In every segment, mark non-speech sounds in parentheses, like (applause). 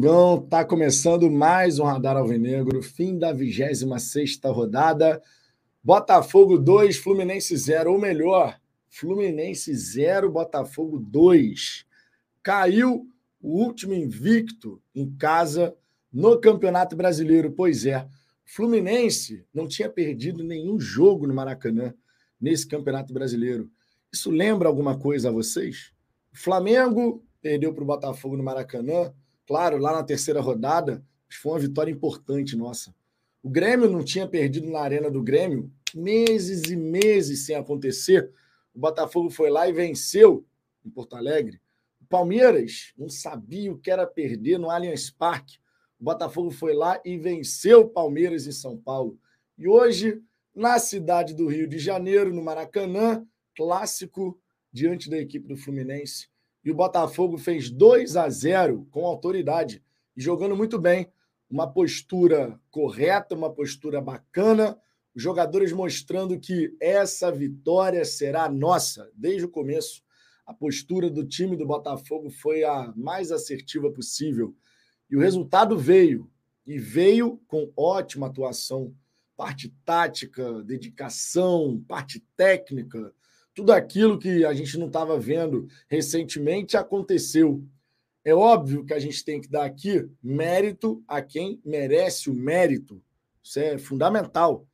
Fogão, tá começando mais um Radar Alvinegro, fim da 26 rodada. Botafogo 2, Fluminense 0, ou melhor, Fluminense 0, Botafogo 2. Caiu o último invicto em casa no Campeonato Brasileiro. Pois é, Fluminense não tinha perdido nenhum jogo no Maracanã nesse Campeonato Brasileiro. Isso lembra alguma coisa a vocês? Flamengo perdeu para o Botafogo no Maracanã, claro, lá na terceira rodada, foi uma vitória importante nossa. O Grêmio não tinha perdido na Arena do Grêmio meses e meses sem acontecer. O Botafogo foi lá e venceu em Porto Alegre. O Palmeiras não sabia o que era perder no Allianz Parque. O Botafogo foi lá e venceu o Palmeiras em São Paulo. E hoje, na cidade do Rio de Janeiro, no Maracanã, clássico diante da equipe do Fluminense. E o Botafogo fez 2 a 0 com autoridade e jogando muito bem. Uma postura correta, uma postura bacana, os jogadores mostrando que essa vitória será nossa desde o começo. A postura do time do Botafogo foi a mais assertiva possível. E o resultado veio. E veio com ótima atuação. Parte tática, dedicação, parte técnica. Tudo aquilo que a gente não estava vendo recentemente aconteceu. É óbvio que a gente tem que dar aqui mérito a quem merece o mérito. Isso é fundamental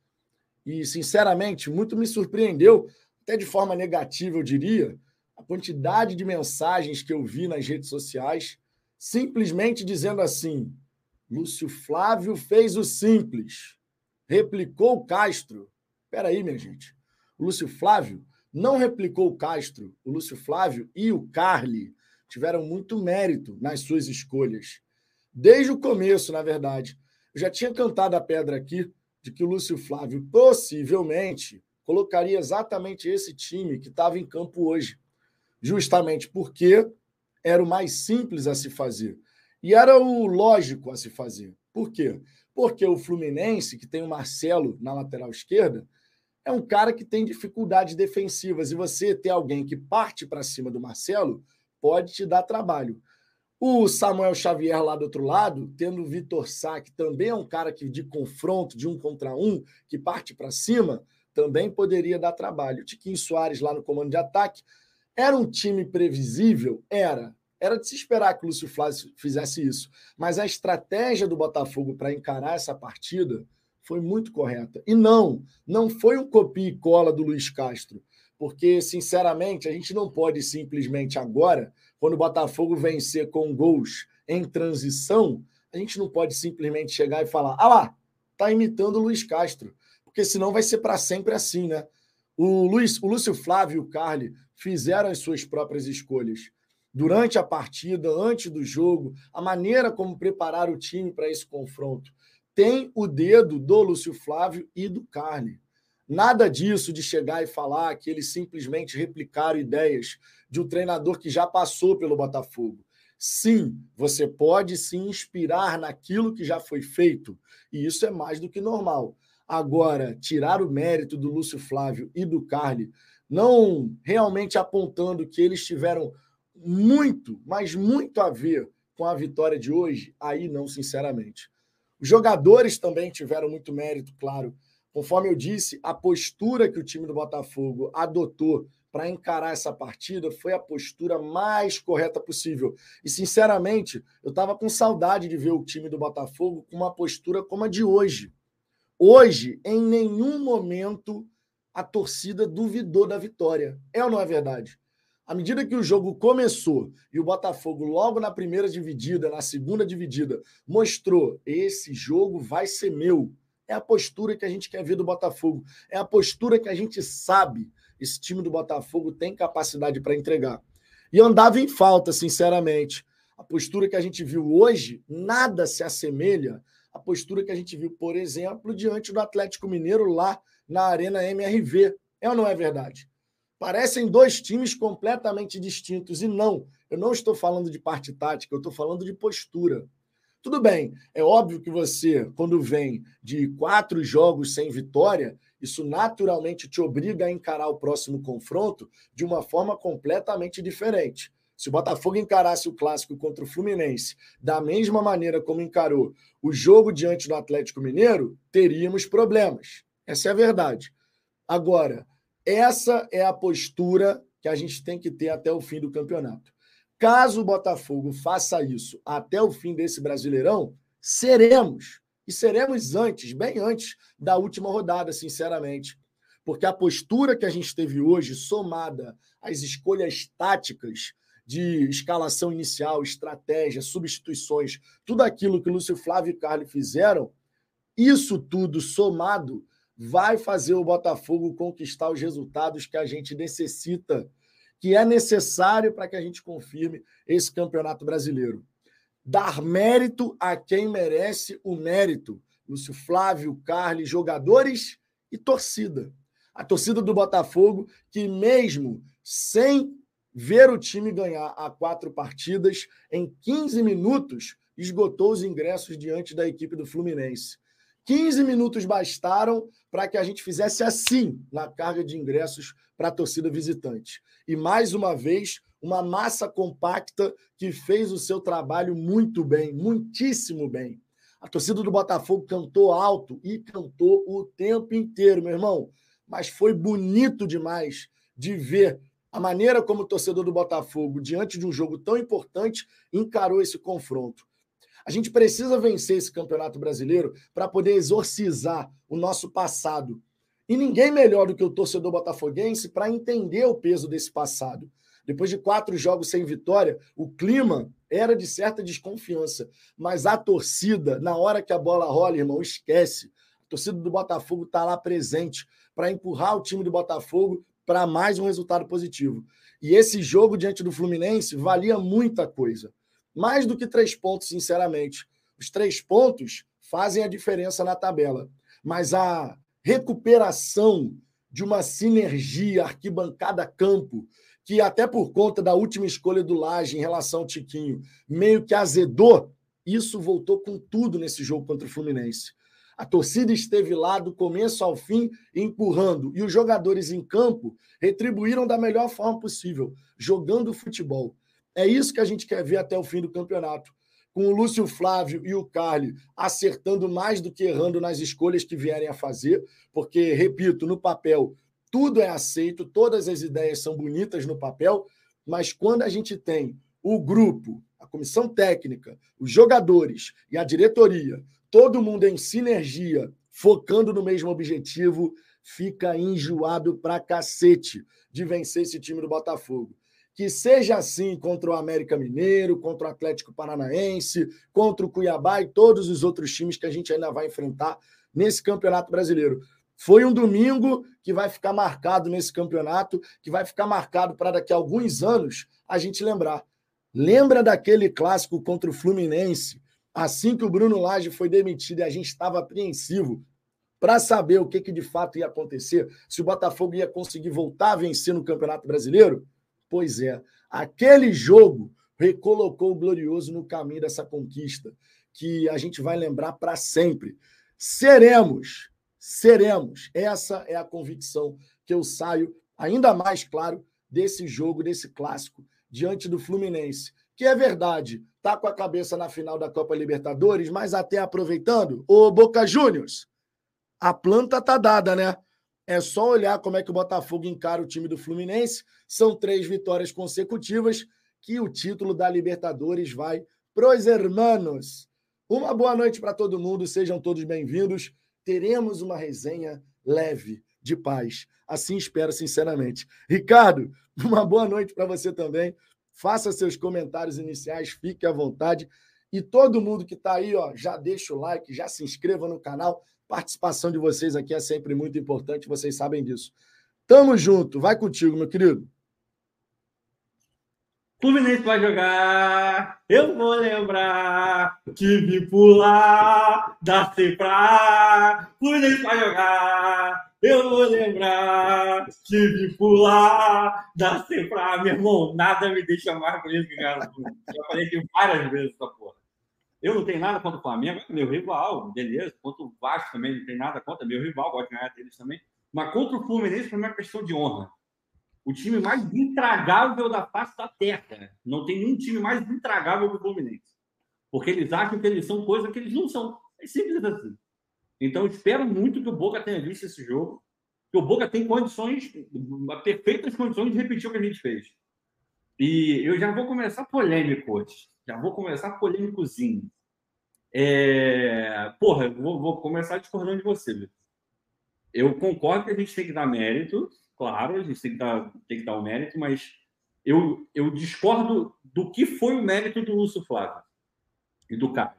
e, sinceramente, muito me surpreendeu, até de forma negativa, eu diria, a quantidade de mensagens que eu vi nas redes sociais, simplesmente dizendo assim: Lúcio Flávio fez o simples, replicou o Castro. Espera aí, minha gente. O Lúcio Flávio não replicou o Castro. O Lúcio Flávio e o Carli tiveram muito mérito nas suas escolhas. Desde o começo, na verdade. Eu já tinha cantado a pedra aqui de que o Lúcio Flávio possivelmente colocaria exatamente esse time que estava em campo hoje, justamente porque era o mais simples a se fazer e era o lógico a se fazer. Por quê? Porque o Fluminense, que tem o Marcelo na lateral esquerda, é um cara que tem dificuldades defensivas e você ter alguém que parte para cima do Marcelo pode te dar trabalho. O Samuel Xavier lá do outro lado, tendo o Vitor Sá, que também é um cara que de confronto, de um contra um, que parte para cima, também poderia dar trabalho. O Tiquinho Soares lá no comando de ataque. Era um time previsível? Era. Era de se esperar que o Lúcio Flávio fizesse isso. Mas a estratégia do Botafogo para encarar essa partida foi muito correta. E não, não foi um copia e cola do Luiz Castro. Porque, sinceramente, a gente não pode simplesmente agora quando o Botafogo vencer com gols em transição, a gente não pode simplesmente chegar e falar: ah lá, tá imitando o Luiz Castro, porque senão vai ser para sempre assim, né? O, Luiz, o Lúcio Flávio e o Carli fizeram as suas próprias escolhas. Durante a partida, antes do jogo, a maneira como preparar o time para esse confronto. Tem o dedo do Lúcio Flávio e do Carli. Nada disso de chegar e falar que eles simplesmente replicaram ideias de um treinador que já passou pelo Botafogo. Sim, você pode se inspirar naquilo que já foi feito, e isso é mais do que normal. Agora, tirar o mérito do Lúcio Flávio e do Carli, não realmente apontando que eles tiveram muito, mas muito a ver com a vitória de hoje, aí não, sinceramente. Os jogadores também tiveram muito mérito, claro, Conforme eu disse, a postura que o time do Botafogo adotou para encarar essa partida foi a postura mais correta possível. E, sinceramente, eu estava com saudade de ver o time do Botafogo com uma postura como a de hoje. Hoje, em nenhum momento, a torcida duvidou da vitória. É ou não é verdade? À medida que o jogo começou e o Botafogo, logo na primeira dividida, na segunda dividida, mostrou: esse jogo vai ser meu é a postura que a gente quer ver do Botafogo. É a postura que a gente sabe esse time do Botafogo tem capacidade para entregar. E andava em falta, sinceramente. A postura que a gente viu hoje, nada se assemelha à postura que a gente viu, por exemplo, diante do Atlético Mineiro lá na Arena MRV. É ou não é verdade? Parecem dois times completamente distintos. E não, eu não estou falando de parte tática, eu estou falando de postura. Tudo bem, é óbvio que você, quando vem de quatro jogos sem vitória, isso naturalmente te obriga a encarar o próximo confronto de uma forma completamente diferente. Se o Botafogo encarasse o clássico contra o Fluminense da mesma maneira como encarou o jogo diante do Atlético Mineiro, teríamos problemas. Essa é a verdade. Agora, essa é a postura que a gente tem que ter até o fim do campeonato. Caso o Botafogo faça isso até o fim desse Brasileirão, seremos. E seremos antes, bem antes da última rodada, sinceramente. Porque a postura que a gente teve hoje, somada às escolhas táticas de escalação inicial, estratégia, substituições, tudo aquilo que Lúcio Flávio e Carlos fizeram, isso tudo somado vai fazer o Botafogo conquistar os resultados que a gente necessita, que é necessário para que a gente confirme esse campeonato brasileiro. Dar mérito a quem merece o mérito. Lúcio Flávio, Carlos, jogadores e torcida. A torcida do Botafogo, que mesmo sem ver o time ganhar a quatro partidas, em 15 minutos, esgotou os ingressos diante da equipe do Fluminense. 15 minutos bastaram para que a gente fizesse assim na carga de ingressos para a torcida visitante. E mais uma vez, uma massa compacta que fez o seu trabalho muito bem, muitíssimo bem. A torcida do Botafogo cantou alto e cantou o tempo inteiro, meu irmão. Mas foi bonito demais de ver a maneira como o torcedor do Botafogo, diante de um jogo tão importante, encarou esse confronto. A gente precisa vencer esse campeonato brasileiro para poder exorcizar o nosso passado. E ninguém melhor do que o torcedor botafoguense para entender o peso desse passado. Depois de quatro jogos sem vitória, o clima era de certa desconfiança. Mas a torcida, na hora que a bola rola, irmão, esquece. A torcida do Botafogo está lá presente para empurrar o time do Botafogo para mais um resultado positivo. E esse jogo diante do Fluminense valia muita coisa. Mais do que três pontos, sinceramente. Os três pontos fazem a diferença na tabela. Mas a recuperação de uma sinergia arquibancada-campo, que até por conta da última escolha do Laje em relação ao Tiquinho, meio que azedou, isso voltou com tudo nesse jogo contra o Fluminense. A torcida esteve lá do começo ao fim, empurrando, e os jogadores em campo retribuíram da melhor forma possível, jogando futebol. É isso que a gente quer ver até o fim do campeonato. Com o Lúcio Flávio e o Carli acertando mais do que errando nas escolhas que vierem a fazer, porque, repito, no papel tudo é aceito, todas as ideias são bonitas no papel, mas quando a gente tem o grupo, a comissão técnica, os jogadores e a diretoria todo mundo em sinergia, focando no mesmo objetivo, fica enjoado pra cacete de vencer esse time do Botafogo. Que seja assim contra o América Mineiro, contra o Atlético Paranaense, contra o Cuiabá e todos os outros times que a gente ainda vai enfrentar nesse Campeonato Brasileiro. Foi um domingo que vai ficar marcado nesse campeonato, que vai ficar marcado para daqui a alguns anos a gente lembrar. Lembra daquele clássico contra o Fluminense, Assim que o Bruno Lage foi demitido e a gente estava apreensivo para saber o que, que de fato ia acontecer, se o Botafogo ia conseguir voltar a vencer no Campeonato Brasileiro, pois é, aquele jogo recolocou o Glorioso no caminho dessa conquista, que a gente vai lembrar para sempre. Seremos, seremos. Essa é a convicção que eu saio, ainda mais claro, desse jogo, desse clássico, diante do Fluminense que é verdade, tá com a cabeça na final da Copa Libertadores, mas até aproveitando, o Boca Juniors, a planta tá dada, né? É só olhar como é que o Botafogo encara o time do Fluminense. São três vitórias consecutivas que o título da Libertadores vai pros hermanos. Uma boa noite para todo mundo, sejam todos bem-vindos. Teremos uma resenha leve, de paz. Assim espero, sinceramente. Ricardo, uma boa noite para você também faça seus comentários iniciais, fique à vontade. E todo mundo que está aí, ó, já deixa o like, já se inscreva no canal. Participação de vocês aqui é sempre muito importante, vocês sabem disso. Tamo junto, vai contigo, meu querido. Fluminense vai jogar, eu vou lembrar que pular da Cepra. Fluminense vai jogar, eu vou lembrar, tive pular, da pra meu irmão, nada me deixa mais bonito que cara. Já falei aqui várias vezes essa porra. Eu não tenho nada contra o Flamengo, é meu rival, beleza. Contra o Vasco também não tem nada contra, meu rival, gosto de ganhar deles também. Mas contra o Fluminense, para mim é questão de honra. o time mais intragável da face da terra. Não tem nenhum time mais intragável que o Fluminense. Porque eles acham que eles são coisa que eles não são. É simples assim. Então, espero muito que o Boca tenha visto esse jogo. Que o Boca tem condições, perfeitas condições de repetir o que a gente fez. E eu já vou começar polêmico hoje. Já vou começar polêmicozinho. É... Porra, vou, vou começar discordando de você. Eu concordo que a gente tem que dar mérito claro, a gente tem que dar, tem que dar o mérito, mas eu, eu discordo do que foi o mérito do Lúcio Flávio e do Carlos.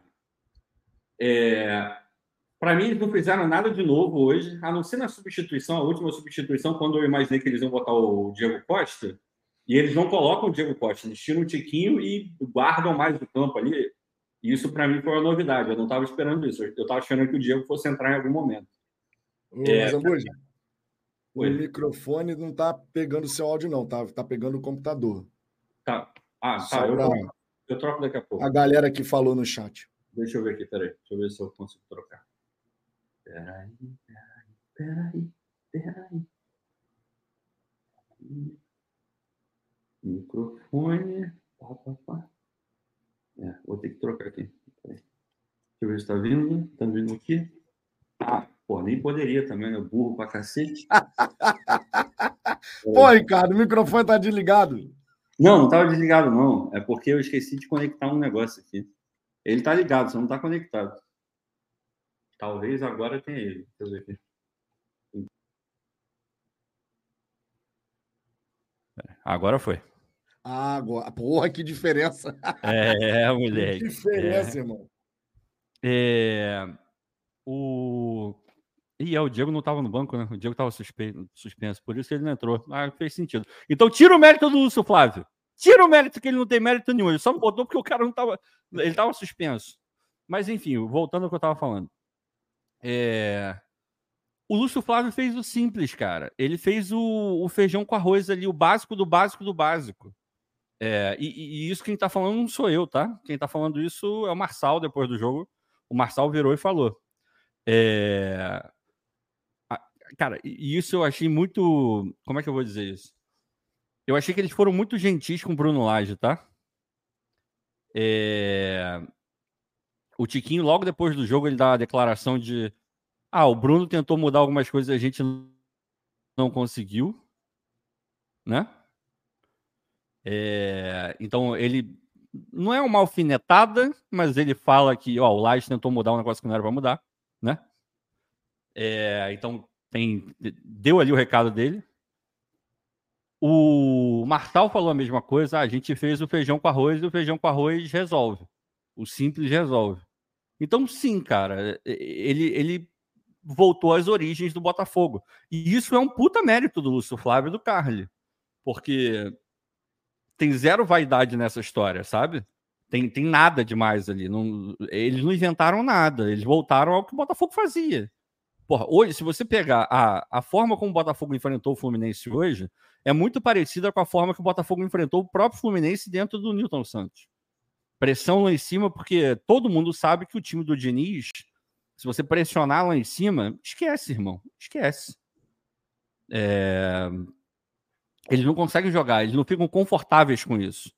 É, para mim, eles não fizeram nada de novo hoje, a não ser na substituição, a última substituição, quando eu imaginei que eles iam botar o Diego Costa, e eles não colocam o Diego Costa, eles tiram o Tiquinho e guardam mais do campo ali. E isso, para mim, foi uma novidade. Eu não estava esperando isso. Eu estava esperando que o Diego fosse entrar em algum momento. Ô, é, o Oi. microfone não tá pegando o seu áudio, não, tá, tá pegando o computador. Tá. Ah, tá. Eu, troco, eu troco daqui a pouco. A galera que falou no chat. Deixa eu ver aqui, peraí. Deixa eu ver se eu consigo trocar. Peraí, peraí, peraí, peraí. Microfone. Pá, pá, pá. É, vou ter que trocar aqui. Deixa eu ver se tá vindo. Tá vindo aqui. Ah, Pô, nem poderia também, né? Burro pra cacete. (laughs) Pô, Ricardo, o microfone tá desligado. Não, não tava desligado, não. É porque eu esqueci de conectar um negócio aqui. Ele tá ligado, só não tá conectado. Talvez agora tenha ele. Deixa eu ver aqui. Agora foi. Agora. (laughs) Porra, que diferença. É, moleque. Que diferença, é. irmão. É, o e é, o Diego não estava no banco, né? O Diego estava suspenso, por isso ele não entrou. Ah, fez sentido. Então tira o mérito do Lúcio Flávio. Tira o mérito que ele não tem mérito nenhum. Ele só não botou porque o cara não estava. Ele estava suspenso. Mas enfim, voltando ao que eu estava falando. É... O Lúcio Flávio fez o simples, cara. Ele fez o, o feijão com arroz ali, o básico do básico do básico. É, e, e, isso quem está falando não sou eu, tá? Quem está falando isso é o Marçal depois do jogo. O Marçal virou e falou. É, Cara, isso eu achei muito. Como é que eu vou dizer isso? Eu achei que eles foram muito gentis com o Bruno Lage, tá? É... O Tiquinho, logo depois do jogo, ele dá a declaração de: Ah, o Bruno tentou mudar algumas coisas e a gente não conseguiu, né? É... Então, ele não é uma alfinetada, mas ele fala que ó, o Lage tentou mudar um negócio que não era para mudar, né? É... Então, tem, deu ali o recado dele. O Martal falou a mesma coisa. Ah, a gente fez o feijão com arroz e o feijão com arroz resolve. O simples resolve. Então, sim, cara, ele, ele voltou às origens do Botafogo. E isso é um puta mérito do Lúcio Flávio e do Carly. Porque tem zero vaidade nessa história, sabe? Tem, tem nada demais ali. Não, eles não inventaram nada. Eles voltaram ao que o Botafogo fazia. Porra, hoje, se você pegar a, a forma como o Botafogo enfrentou o Fluminense hoje, é muito parecida com a forma que o Botafogo enfrentou o próprio Fluminense dentro do Newton Santos. Pressão lá em cima, porque todo mundo sabe que o time do Diniz, se você pressionar lá em cima, esquece, irmão. Esquece. É... Eles não conseguem jogar, eles não ficam confortáveis com isso.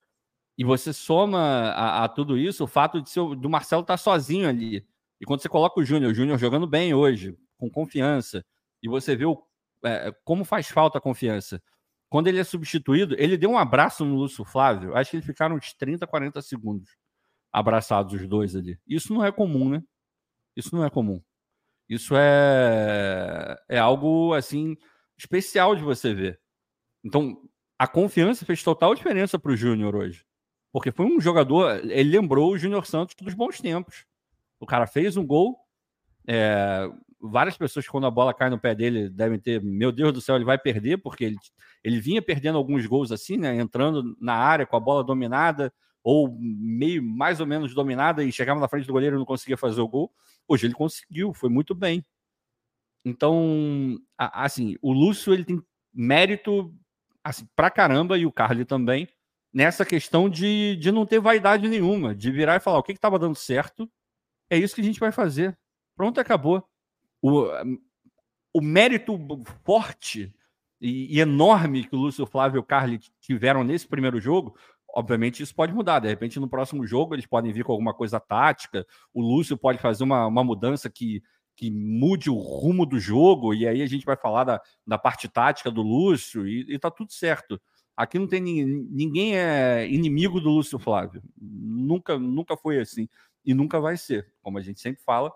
E você soma a, a tudo isso o fato de ser, do Marcelo estar tá sozinho ali. E quando você coloca o Júnior, o Júnior jogando bem hoje, com confiança, e você vê o, é, como faz falta a confiança. Quando ele é substituído, ele deu um abraço no Lúcio Flávio, acho que eles ficaram uns 30, 40 segundos abraçados os dois ali. Isso não é comum, né? Isso não é comum. Isso é, é algo assim especial de você ver. Então, a confiança fez total diferença para o Júnior hoje. Porque foi um jogador, ele lembrou o Júnior Santos dos bons tempos. O cara fez um gol, é, várias pessoas, quando a bola cai no pé dele, devem ter, meu Deus do céu, ele vai perder, porque ele, ele vinha perdendo alguns gols assim, né? Entrando na área com a bola dominada, ou meio mais ou menos dominada, e chegava na frente do goleiro e não conseguia fazer o gol. Hoje ele conseguiu, foi muito bem. Então, assim, o Lúcio ele tem mérito assim, pra caramba, e o Carly também, nessa questão de, de não ter vaidade nenhuma, de virar e falar o que estava dando certo, é isso que a gente vai fazer. Pronto, acabou o, o mérito forte e, e enorme que o Lúcio Flávio e o Carly tiveram nesse primeiro jogo, obviamente isso pode mudar. De repente, no próximo jogo, eles podem vir com alguma coisa tática. O Lúcio pode fazer uma, uma mudança que, que mude o rumo do jogo, e aí a gente vai falar da, da parte tática do Lúcio, e, e tá tudo certo. Aqui não tem ninguém, é inimigo do Lúcio Flávio. Nunca, nunca foi assim. E nunca vai ser. Como a gente sempre fala.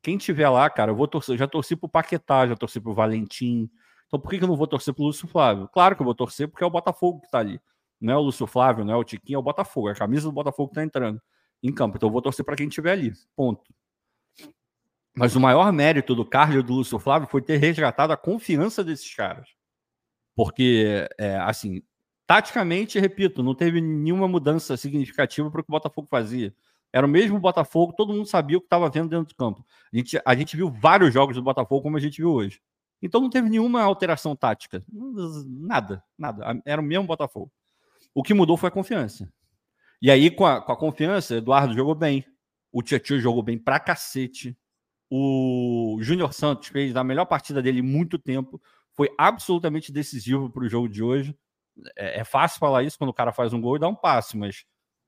Quem tiver lá, cara, eu vou torcer. Eu já torci pro Paquetá, já torci pro Valentim. Então por que, que eu não vou torcer pro Lúcio Flávio? Claro que eu vou torcer, porque é o Botafogo que tá ali. Não é o Lúcio Flávio, não é o Tiquinho, é o Botafogo. É a camisa do Botafogo que tá entrando em campo. Então eu vou torcer para quem tiver ali. Ponto. Mas o maior mérito do Carlos e do Lúcio Flávio foi ter resgatado a confiança desses caras. Porque, é, assim, taticamente, repito, não teve nenhuma mudança significativa para o que o Botafogo fazia. Era o mesmo Botafogo, todo mundo sabia o que estava vendo dentro do campo. A gente, a gente viu vários jogos do Botafogo como a gente viu hoje. Então não teve nenhuma alteração tática. Nada, nada. Era o mesmo Botafogo. O que mudou foi a confiança. E aí, com a, com a confiança, Eduardo jogou bem. O Tietchan jogou bem pra cacete. O Júnior Santos fez a melhor partida dele em muito tempo foi absolutamente decisivo para o jogo de hoje. É, é, fácil falar isso quando o cara faz um gol e dá um passe, mas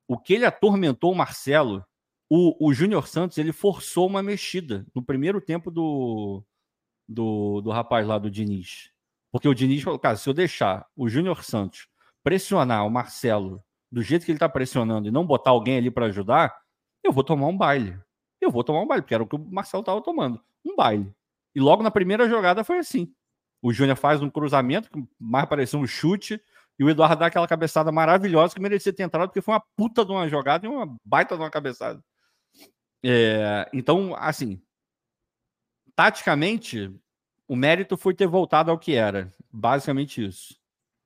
o que ele atormentou o Marcelo, o, o Júnior Santos, ele forçou uma mexida no primeiro tempo do, do, do rapaz lá do Diniz. Porque o Diniz falou, cara, se eu deixar o Júnior Santos pressionar o Marcelo do jeito que ele está pressionando e não botar alguém ali para ajudar, eu vou tomar um baile. Eu vou tomar um baile, porque era o que o Marcelo estava tomando. Um baile. E logo na primeira jogada foi assim. O Júnior faz um cruzamento que mais parecia um chute. E o Eduardo dá aquela cabeçada maravilhosa que merecia ter entrado, porque foi uma puta de uma jogada e uma baita de uma cabeçada. É, então, assim, taticamente, o mérito foi ter voltado ao que era. Basicamente isso.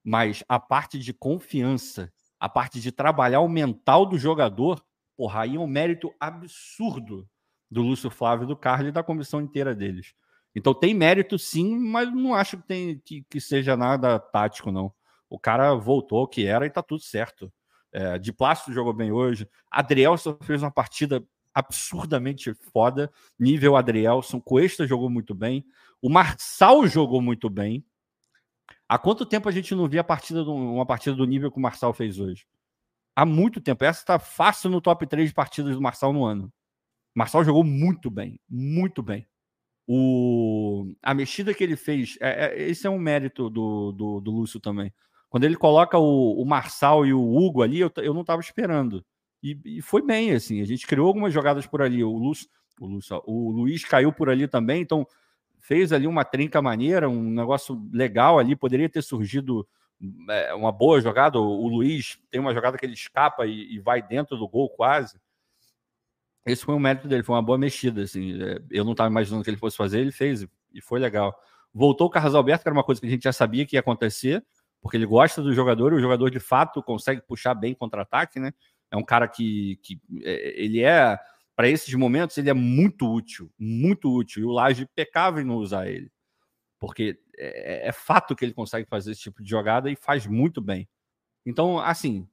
Mas a parte de confiança, a parte de trabalhar o mental do jogador, porra, aí é um mérito absurdo do Lúcio Flávio, do Carlos e da comissão inteira deles. Então tem mérito sim, mas não acho que, tem, que, que seja nada tático, não. O cara voltou ao que era e tá tudo certo. É, de Plástico jogou bem hoje. Adrielson fez uma partida absurdamente foda, nível Adrielson. Cuesta jogou muito bem. O Marçal jogou muito bem. Há quanto tempo a gente não via partida do, uma partida do nível que o Marçal fez hoje? Há muito tempo. Essa está fácil no top 3 de partidas do Marçal no ano. Marçal jogou muito bem, muito bem. O, a mexida que ele fez, é, é, esse é um mérito do, do, do, Lúcio também. Quando ele coloca o, o Marçal e o Hugo ali, eu, eu não estava esperando. E, e, foi bem, assim. A gente criou algumas jogadas por ali. O Lúcio, o, Lúcio, o Luiz caiu por ali também, então fez ali uma trinca maneira, um negócio legal ali. Poderia ter surgido uma boa jogada. O, o, Luiz tem uma jogada que ele escapa e, e vai dentro do gol quase esse foi um mérito dele, foi uma boa mexida, assim. É, eu não estava imaginando que ele fosse fazer, ele fez e foi legal. Voltou o Carlos Alberto, que era uma coisa que a gente já sabia que ia acontecer, porque ele gosta do jogador e o jogador de fato consegue puxar bem contra-ataque, né? É um cara que, que é, ele é, para esses momentos, ele é muito útil, muito útil. E o Laje pecava em não usar ele, porque é, é fato que ele consegue fazer esse tipo de jogada e faz muito bem. Então, assim,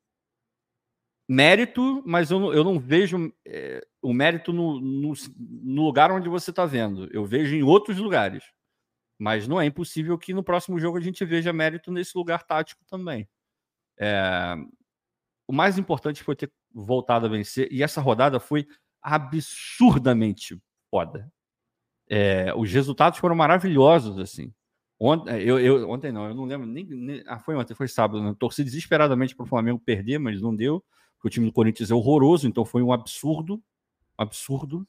mérito, mas eu não, eu não vejo é, o mérito no, no, no, lugar onde você está vendo. Eu vejo em outros lugares. Mas não é impossível que no próximo jogo a gente veja mérito nesse lugar tático também. É, o mais importante foi ter voltado a vencer, e essa rodada foi absurdamente foda. É, os resultados foram maravilhosos, assim. Ontem, eu, eu, ontem não, eu não lembro nem, nem, Ah, foi ontem, foi sábado. Né? Torci desesperadamente para o Flamengo perder, mas não deu que o time do Corinthians é horroroso, então foi um absurdo, absurdo.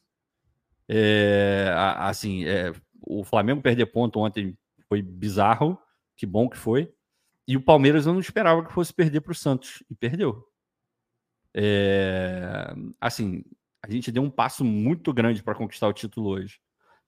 É, assim, é, o Flamengo perder ponto ontem foi bizarro, que bom que foi. E o Palmeiras eu não esperava que fosse perder para o Santos, e perdeu. É, assim, a gente deu um passo muito grande para conquistar o título hoje.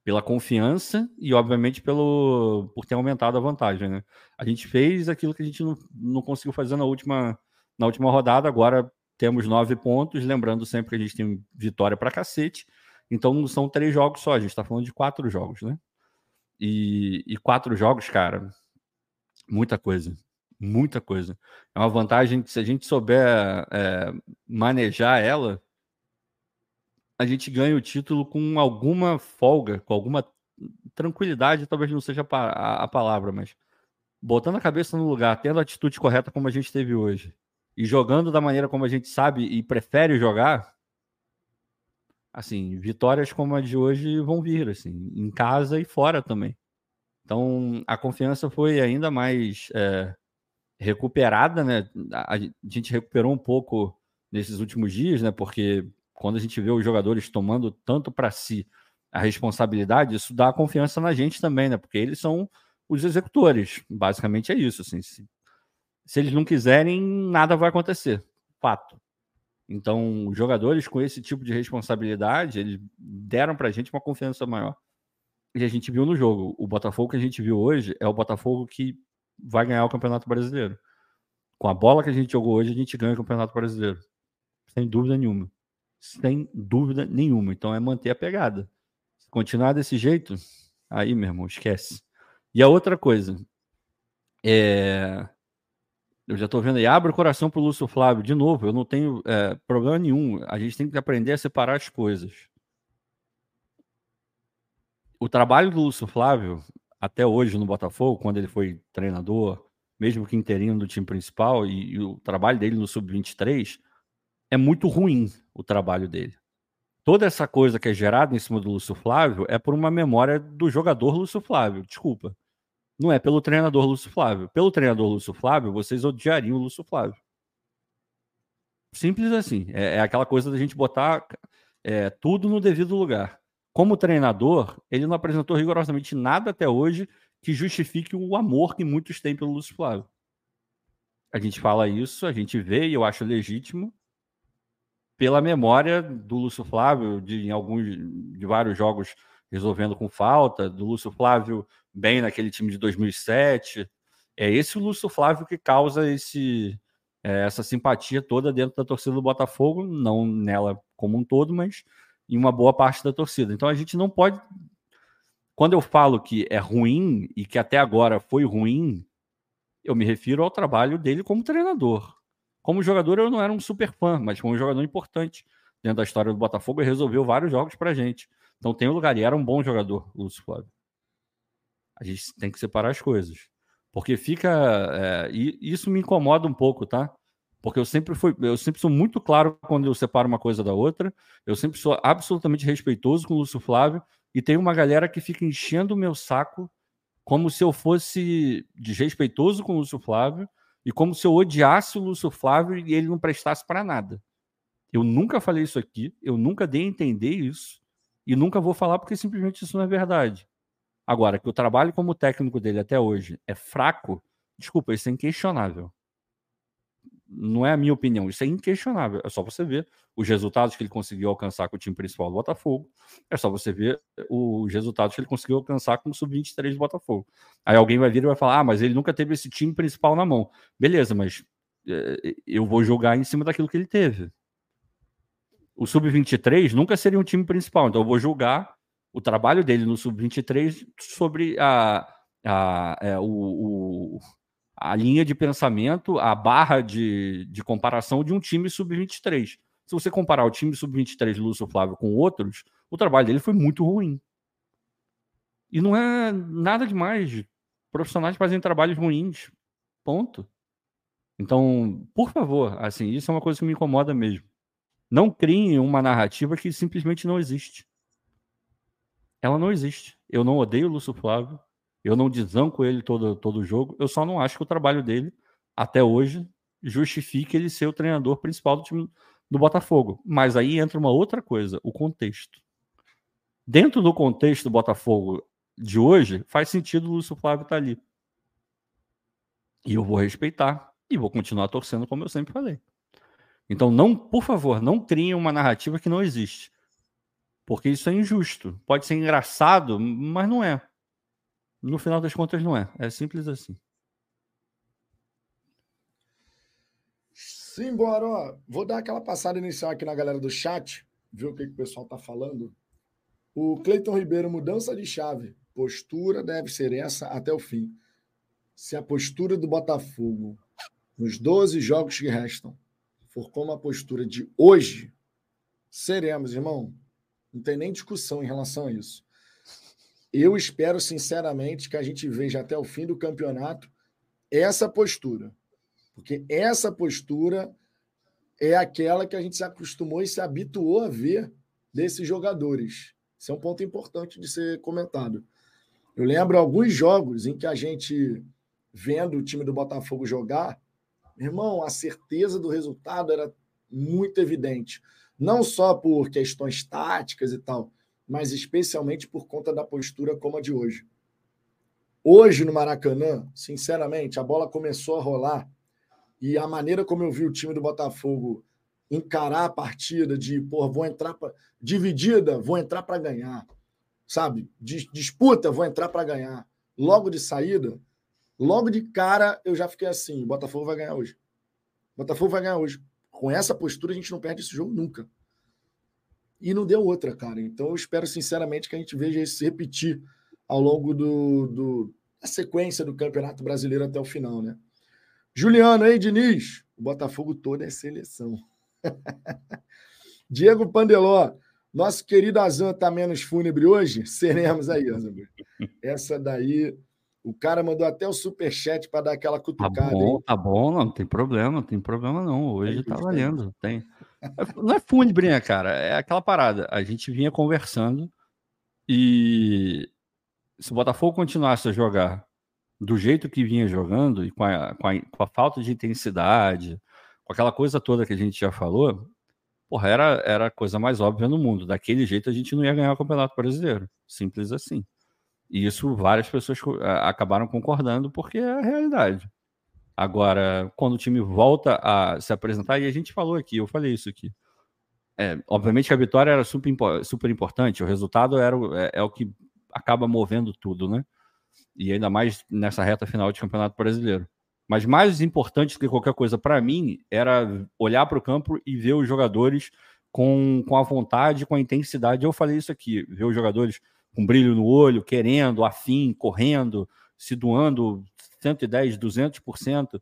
Pela confiança e, obviamente, pelo por ter aumentado a vantagem. Né? A gente fez aquilo que a gente não, não conseguiu fazer na última, na última rodada, agora temos nove pontos, lembrando sempre que a gente tem vitória para cacete. Então não são três jogos só, a gente está falando de quatro jogos, né? E, e, quatro jogos, cara, muita coisa. Muita coisa. É uma vantagem que, se a gente souber é, manejar ela, a gente ganha o título com alguma folga, com alguma tranquilidade, talvez não seja a, palavra, mas botando a cabeça no lugar, tendo a atitude correta como a gente teve hoje, e jogando da maneira como a gente sabe e prefere jogar, assim, vitórias como a de hoje vão vir, assim, em casa e fora também. Então, a confiança foi ainda mais é, recuperada, né? A gente recuperou um pouco nesses últimos dias, né? Porque quando a gente vê os jogadores tomando tanto para si a responsabilidade, isso dá confiança na gente também, né? Porque eles são os executores. Basicamente é isso. Assim, se, se eles não quiserem, nada vai acontecer. Fato. Então, os jogadores com esse tipo de responsabilidade, eles deram para a gente uma confiança maior. E a gente viu no jogo. O Botafogo que a gente viu hoje é o Botafogo que vai ganhar o Campeonato Brasileiro. Com a bola que a gente jogou hoje, a gente ganha o Campeonato Brasileiro. Sem dúvida nenhuma. Sem dúvida nenhuma. Então é manter a pegada. Se continuar desse jeito, aí, meu irmão, esquece. E a outra coisa, é... eu já estou vendo aí, abre o coração para o Lúcio Flávio. De novo, eu não tenho é, problema nenhum. A gente tem que aprender a separar as coisas. O trabalho do Lúcio Flávio, até hoje no Botafogo, quando ele foi treinador, mesmo que interino do time principal, e, e o trabalho dele no Sub-23, é muito ruim o trabalho dele toda essa coisa que é gerada em cima do Lúcio Flávio é por uma memória do jogador Lúcio Flávio. Desculpa. Não é pelo treinador Lúcio Flávio. Pelo treinador Lúcio Flávio, vocês odiariam o Lúcio Flávio. Simples assim. É, é aquela coisa da gente botar é, tudo no devido lugar. Como treinador, ele não apresentou rigorosamente nada até hoje que justifique o amor que muitos têm pelo Lúcio Flávio. A gente fala isso, a gente vê e eu acho legítimo pela memória do Lúcio Flávio de em alguns de vários jogos resolvendo com falta, do Lúcio Flávio bem naquele time de 2007. É esse o Lúcio Flávio que causa esse, é, essa simpatia toda dentro da torcida do Botafogo, não nela como um todo, mas em uma boa parte da torcida. Então a gente não pode. Quando eu falo que é ruim e que até agora foi ruim, eu me refiro ao trabalho dele como treinador. Como jogador, eu não era um super fã, mas um jogador importante dentro da história do Botafogo e resolveu vários jogos pra gente. Então tem um lugar, e era um bom jogador, Lúcio Flávio. A gente tem que separar as coisas. Porque fica. É, e isso me incomoda um pouco, tá? Porque eu sempre fui, eu sempre sou muito claro quando eu separo uma coisa da outra. Eu sempre sou absolutamente respeitoso com o Lúcio Flávio. E tem uma galera que fica enchendo o meu saco como se eu fosse desrespeitoso com o Lúcio Flávio e como se eu odiasse o Lúcio Flávio e ele não prestasse para nada. Eu nunca falei isso aqui, eu nunca dei a entender isso e nunca vou falar porque simplesmente isso não é verdade. Agora, que o trabalho como técnico dele até hoje é fraco, desculpa, isso é inquestionável. Não é a minha opinião, isso é inquestionável. É só você ver os resultados que ele conseguiu alcançar com o time principal do Botafogo. É só você ver os resultados que ele conseguiu alcançar com o Sub-23 do Botafogo. Aí alguém vai vir e vai falar: ah, mas ele nunca teve esse time principal na mão. Beleza, mas é, eu vou jogar em cima daquilo que ele teve. O Sub-23 nunca seria um time principal, então eu vou julgar o trabalho dele no Sub-23 sobre a, a, é, o, o, a linha de pensamento, a barra de, de comparação de um time Sub-23. Se você comparar o time Sub-23 do Lúcio Flávio com outros, o trabalho dele foi muito ruim. E não é nada demais. Profissionais fazem trabalhos ruins. Ponto. Então, por favor, assim, isso é uma coisa que me incomoda mesmo. Não criem uma narrativa que simplesmente não existe ela não existe. Eu não odeio o Lúcio Flávio, eu não desanco ele todo, todo jogo, eu só não acho que o trabalho dele, até hoje, justifique ele ser o treinador principal do time do Botafogo. Mas aí entra uma outra coisa, o contexto. Dentro do contexto do Botafogo de hoje, faz sentido o Lúcio Flávio estar tá ali. E eu vou respeitar e vou continuar torcendo como eu sempre falei. Então, não, por favor, não criem uma narrativa que não existe. Porque isso é injusto. Pode ser engraçado, mas não é. No final das contas, não é. É simples assim. Simbora, ó. Vou dar aquela passada inicial aqui na galera do chat, ver o que, que o pessoal tá falando. O Cleiton Ribeiro, mudança de chave. Postura deve ser essa até o fim. Se a postura do Botafogo nos 12 jogos que restam for como a postura de hoje, seremos, irmão, não tem nem discussão em relação a isso. Eu espero, sinceramente, que a gente veja até o fim do campeonato essa postura. Porque essa postura é aquela que a gente se acostumou e se habituou a ver desses jogadores. Isso é um ponto importante de ser comentado. Eu lembro alguns jogos em que a gente, vendo o time do Botafogo jogar, irmão, a certeza do resultado era muito evidente. Não só por questões táticas e tal, mas especialmente por conta da postura como a de hoje. Hoje no Maracanã, sinceramente, a bola começou a rolar e a maneira como eu vi o time do Botafogo encarar a partida de, pô, vou entrar pra, dividida, vou entrar para ganhar, sabe? Disputa, vou entrar para ganhar. Logo de saída, logo de cara, eu já fiquei assim: Botafogo vai ganhar hoje. Botafogo vai ganhar hoje. Com essa postura, a gente não perde esse jogo nunca. E não deu outra, cara. Então eu espero sinceramente que a gente veja isso se repetir ao longo do, do, da sequência do Campeonato Brasileiro até o final, né? Juliano, aí, Diniz? O Botafogo todo é seleção. (laughs) Diego Pandeló, nosso querido Azan tá menos fúnebre hoje? Seremos aí, Azan. Essa daí, o cara mandou até o superchat para dar aquela cutucada. Tá bom, tá bom, não, tem problema, não tem problema não. Hoje é tá valendo. Tem. Não é fúnebre, né, cara? É aquela parada. A gente vinha conversando e se o Botafogo continuasse a jogar do jeito que vinha jogando e com a, com a, com a falta de intensidade, com aquela coisa toda que a gente já falou, porra, era, era a coisa mais óbvia no mundo. Daquele jeito a gente não ia ganhar o Campeonato Brasileiro. Simples assim. E isso várias pessoas acabaram concordando porque é a realidade. Agora, quando o time volta a se apresentar, e a gente falou aqui, eu falei isso aqui. É, obviamente que a vitória era super, super importante, o resultado era, é, é o que acaba movendo tudo, né? E ainda mais nessa reta final de Campeonato Brasileiro. Mas mais importante do que qualquer coisa para mim era olhar para o campo e ver os jogadores com, com a vontade, com a intensidade. Eu falei isso aqui, ver os jogadores com brilho no olho, querendo, afim, correndo, se doando 110, 200%.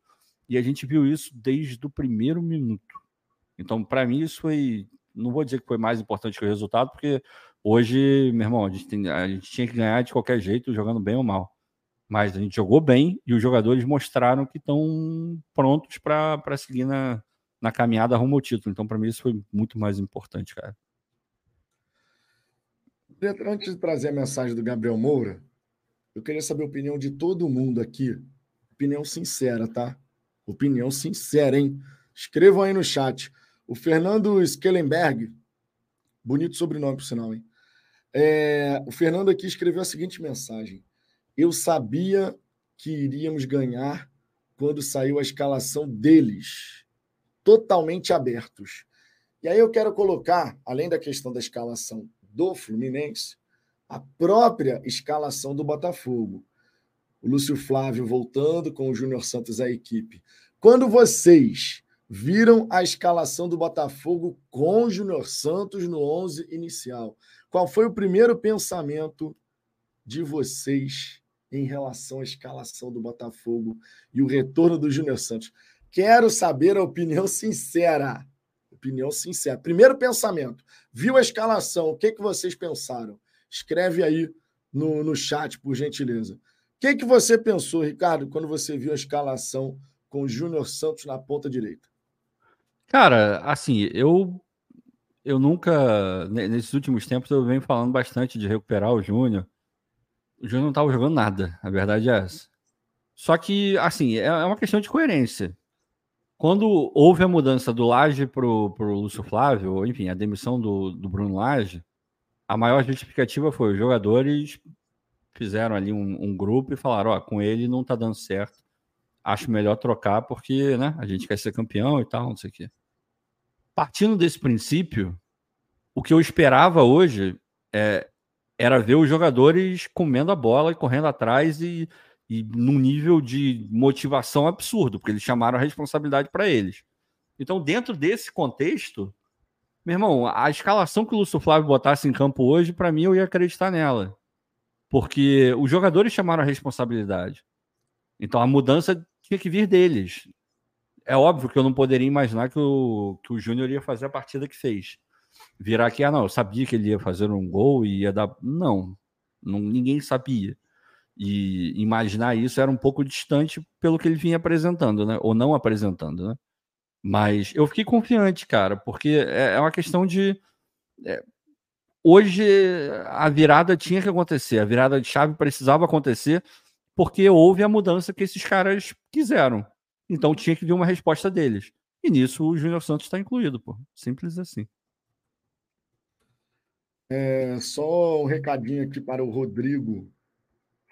E a gente viu isso desde o primeiro minuto. Então, para mim, isso foi. Não vou dizer que foi mais importante que o resultado, porque hoje, meu irmão, a gente, tem, a gente tinha que ganhar de qualquer jeito, jogando bem ou mal. Mas a gente jogou bem e os jogadores mostraram que estão prontos para seguir na, na caminhada rumo ao título. Então, para mim, isso foi muito mais importante, cara. Antes de trazer a mensagem do Gabriel Moura, eu queria saber a opinião de todo mundo aqui. Opinião sincera, tá? Opinião sincera, hein? Escrevam aí no chat. O Fernando Skellenberg, bonito sobrenome, por sinal, hein? É, o Fernando aqui escreveu a seguinte mensagem. Eu sabia que iríamos ganhar quando saiu a escalação deles, totalmente abertos. E aí eu quero colocar, além da questão da escalação do Fluminense, a própria escalação do Botafogo. O Lúcio Flávio voltando com o Júnior Santos à equipe. Quando vocês viram a escalação do Botafogo com o Júnior Santos no 11 inicial, qual foi o primeiro pensamento de vocês em relação à escalação do Botafogo e o retorno do Júnior Santos. Quero saber a opinião sincera. Opinião sincera. Primeiro pensamento. Viu a escalação? O que, que vocês pensaram? Escreve aí no, no chat, por gentileza. Que, que você pensou, Ricardo, quando você viu a escalação com o Júnior Santos na ponta direita? Cara, assim, eu eu nunca, nesses últimos tempos, eu venho falando bastante de recuperar o Júnior o Júnior não estava jogando nada, a verdade é essa. Só que, assim, é, é uma questão de coerência. Quando houve a mudança do Laje para o Lúcio Flávio, ou enfim, a demissão do, do Bruno Laje, a maior justificativa foi os jogadores fizeram ali um, um grupo e falaram: Ó, com ele não tá dando certo, acho melhor trocar porque né, a gente quer ser campeão e tal, não sei o quê. Partindo desse princípio, o que eu esperava hoje é, era ver os jogadores comendo a bola e correndo atrás e, e num nível de motivação absurdo, porque eles chamaram a responsabilidade para eles. Então, dentro desse contexto, meu irmão, a escalação que o Lúcio Flávio botasse em campo hoje, para mim, eu ia acreditar nela. Porque os jogadores chamaram a responsabilidade. Então, a mudança tinha que vir deles. É óbvio que eu não poderia imaginar que o, que o Júnior ia fazer a partida que fez virar aqui, ah, não, eu sabia que ele ia fazer um gol e ia dar. Não, não ninguém sabia. E imaginar isso era um pouco distante pelo que ele vinha apresentando, né? Ou não apresentando, né? Mas eu fiquei confiante, cara, porque é, é uma questão de. É, hoje a virada tinha que acontecer, a virada de chave precisava acontecer, porque houve a mudança que esses caras quiseram. Então tinha que vir uma resposta deles. E nisso o Júnior Santos está incluído, pô. Simples assim. É, só um recadinho aqui para o Rodrigo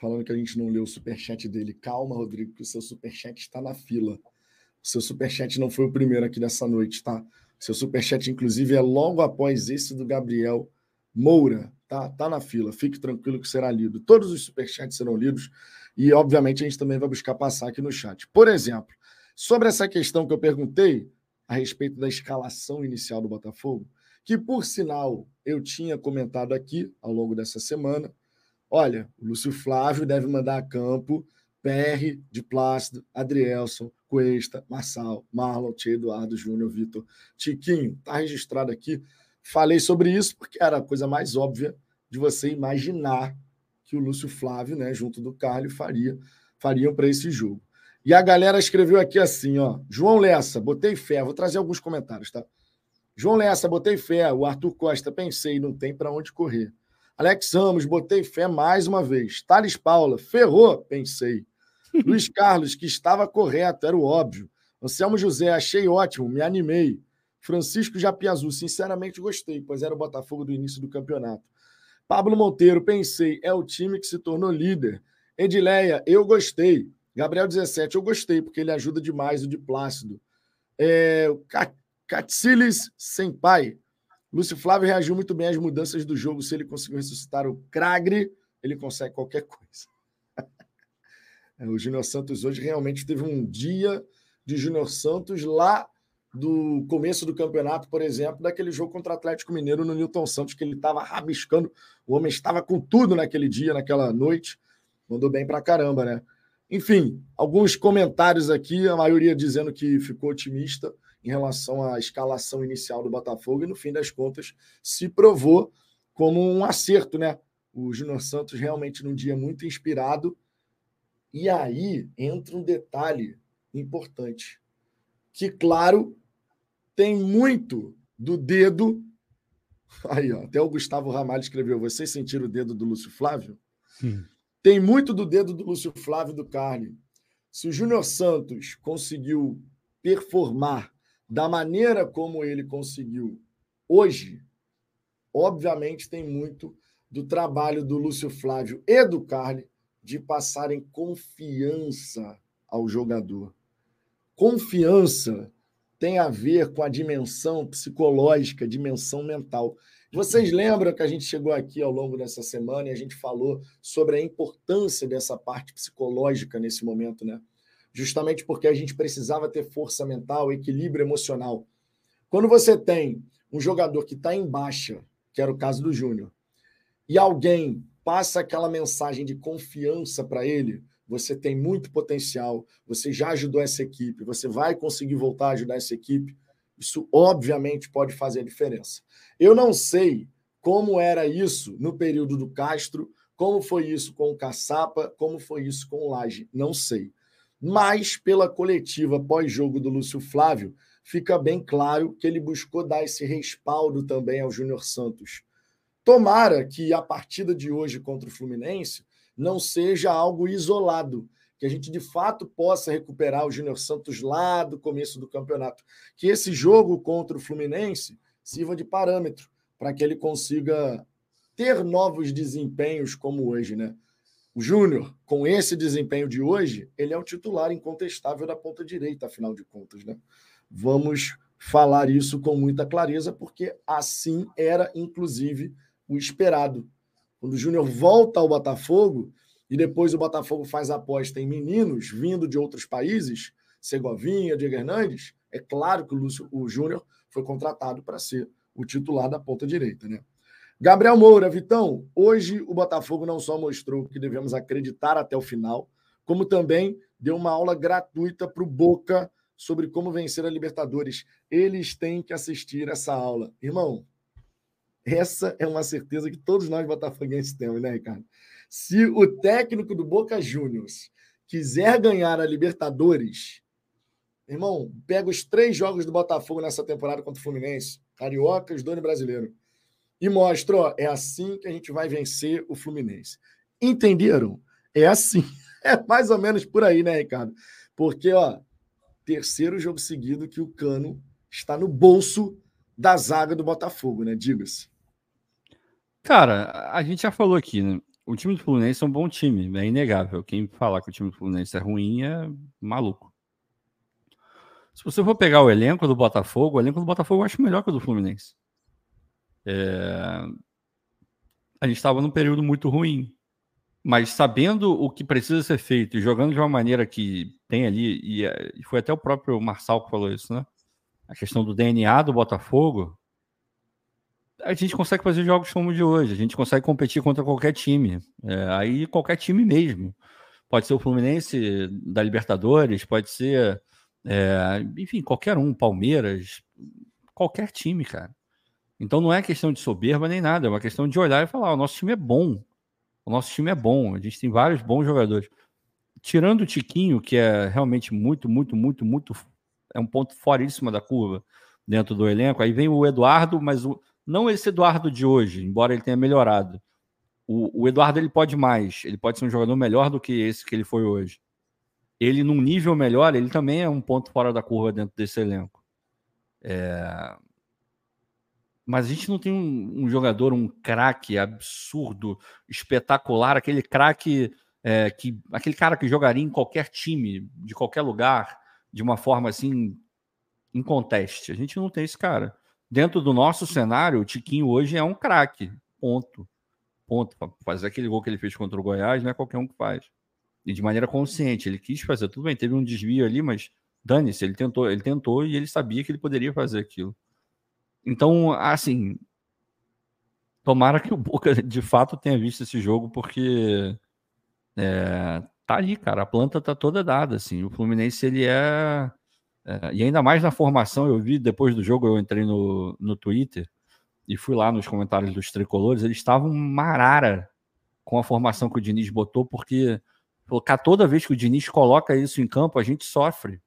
falando que a gente não leu o superchat dele. Calma, Rodrigo, que o seu superchat está na fila. O seu superchat não foi o primeiro aqui dessa noite, tá? O seu superchat, inclusive, é logo após esse do Gabriel Moura, tá? Tá na fila. Fique tranquilo que será lido. Todos os superchats serão lidos e, obviamente, a gente também vai buscar passar aqui no chat. Por exemplo, sobre essa questão que eu perguntei a respeito da escalação inicial do Botafogo, que, por sinal, eu tinha comentado aqui ao longo dessa semana, Olha, o Lúcio Flávio deve mandar a campo PR, de Plácido, Adrielson, Cuesta, Marçal, Marlon, Tia Eduardo, Júnior, Vitor, Tiquinho. Está registrado aqui. Falei sobre isso porque era a coisa mais óbvia de você imaginar que o Lúcio Flávio, né, junto do Carlos, faria, fariam para esse jogo. E a galera escreveu aqui assim, ó. João Lessa, botei fé. Vou trazer alguns comentários, tá? João Lessa, botei fé. O Arthur Costa, pensei, não tem para onde correr. Alex Ramos, botei fé mais uma vez. Thales Paula, ferrou, pensei. Luiz (laughs) Carlos, que estava correto, era o óbvio. Anselmo José, achei ótimo, me animei. Francisco Japiazu, sinceramente gostei, pois era o Botafogo do início do campeonato. Pablo Monteiro, pensei, é o time que se tornou líder. Edileia, eu gostei. Gabriel 17, eu gostei, porque ele ajuda demais o de Plácido. É, Catsilis Senpai, Lúcio Flávio reagiu muito bem às mudanças do jogo. Se ele conseguiu ressuscitar o Cragre, ele consegue qualquer coisa. (laughs) o Júnior Santos hoje realmente teve um dia de Júnior Santos lá do começo do campeonato, por exemplo, daquele jogo contra o Atlético Mineiro no Newton Santos, que ele estava rabiscando. O homem estava com tudo naquele dia, naquela noite. Mandou bem pra caramba, né? Enfim, alguns comentários aqui, a maioria dizendo que ficou otimista em relação à escalação inicial do Botafogo e, no fim das contas, se provou como um acerto, né? O Júnior Santos realmente num dia muito inspirado. E aí entra um detalhe importante, que, claro, tem muito do dedo. Aí, ó, até o Gustavo Ramalho escreveu: Vocês sentiram o dedo do Lúcio Flávio? Sim. Tem muito do dedo do Lúcio Flávio do Carne. Se o Júnior Santos conseguiu performar da maneira como ele conseguiu hoje, obviamente tem muito do trabalho do Lúcio Flávio e do Carli de passarem confiança ao jogador. Confiança tem a ver com a dimensão psicológica, dimensão mental. Vocês lembram que a gente chegou aqui ao longo dessa semana e a gente falou sobre a importância dessa parte psicológica nesse momento, né? justamente porque a gente precisava ter força mental, equilíbrio emocional. Quando você tem um jogador que está em baixa, que era o caso do Júnior, e alguém passa aquela mensagem de confiança para ele, você tem muito potencial, você já ajudou essa equipe, você vai conseguir voltar a ajudar essa equipe. Isso, obviamente, pode fazer a diferença. Eu não sei como era isso no período do Castro, como foi isso com o Caçapa, como foi isso com o Laje. Não sei mas pela coletiva pós-jogo do Lúcio Flávio, fica bem claro que ele buscou dar esse respaldo também ao Júnior Santos. Tomara que a partida de hoje contra o Fluminense não seja algo isolado, que a gente de fato possa recuperar o Júnior Santos lá do começo do campeonato. Que esse jogo contra o Fluminense sirva de parâmetro para que ele consiga ter novos desempenhos como hoje, né? O Júnior, com esse desempenho de hoje, ele é o titular incontestável da ponta direita, afinal de contas, né? Vamos falar isso com muita clareza, porque assim era, inclusive, o esperado. Quando o Júnior volta ao Botafogo e depois o Botafogo faz aposta em meninos vindo de outros países, Segovinha, Diego Hernandes, é claro que o, Lúcio, o Júnior foi contratado para ser o titular da ponta direita, né? Gabriel Moura, Vitão, hoje o Botafogo não só mostrou que devemos acreditar até o final, como também deu uma aula gratuita para o Boca sobre como vencer a Libertadores. Eles têm que assistir essa aula. Irmão, Essa é uma certeza que todos nós botafoguenses temos, né, Ricardo? Se o técnico do Boca Juniors quiser ganhar a Libertadores, irmão, pega os três jogos do Botafogo nessa temporada contra o Fluminense, Carioca, os dois brasileiro, e mostra, ó, é assim que a gente vai vencer o Fluminense. Entenderam? É assim. (laughs) É mais ou menos por aí, né, Ricardo? Porque, ó, terceiro jogo seguido que o Cano está no bolso da zaga do Botafogo, né? Diga-se. Cara, a gente já falou aqui, né? O time do Fluminense é um bom time, é inegável. Quem falar que o time do Fluminense é ruim é maluco. Se você for pegar o elenco do Botafogo, o elenco do Botafogo eu acho melhor que o do Fluminense. É... A gente estava num período muito ruim, mas sabendo o que precisa ser feito e jogando de uma maneira que tem ali, e, foi até o próprio Marçal que falou isso, né? A questão do DNA do Botafogo, a gente consegue fazer jogos como o de hoje, a gente consegue competir contra qualquer time, é, aí qualquer time mesmo. Pode ser o Fluminense da Libertadores, pode ser, é, enfim, qualquer um, Palmeiras, qualquer time, cara. Então não é questão de soberba nem nada, é uma questão de olhar e falar: o nosso time é bom. O nosso time é bom, a gente tem vários bons jogadores. Tirando o Tiquinho, que é realmente muito, muito, muito, muito. É um ponto foríssimo da curva dentro do elenco. Aí vem o Eduardo, mas o, não esse Eduardo de hoje, embora ele tenha melhorado. O, o Eduardo ele pode mais, ele pode ser um jogador melhor do que esse que ele foi hoje. Ele, num nível melhor, ele também é um ponto fora da curva dentro desse elenco. É... Mas a gente não tem um, um jogador, um craque absurdo, espetacular, aquele craque é, que aquele cara que jogaria em qualquer time, de qualquer lugar, de uma forma assim, em conteste. A gente não tem esse cara. Dentro do nosso cenário, o Tiquinho hoje é um craque. Ponto. Ponto. Fazer aquele gol que ele fez contra o Goiás não é qualquer um que faz. E de maneira consciente. Ele quis fazer. Tudo bem, teve um desvio ali, mas dane-se, ele tentou, ele tentou e ele sabia que ele poderia fazer aquilo. Então, assim, tomara que o Boca de fato tenha visto esse jogo, porque é, tá ali, cara, a planta tá toda dada, assim. O Fluminense, ele é, é, E ainda mais na formação, eu vi depois do jogo, eu entrei no, no Twitter e fui lá nos comentários dos tricolores, eles estavam marara com a formação que o Diniz botou, porque toda vez que o Diniz coloca isso em campo, a gente sofre.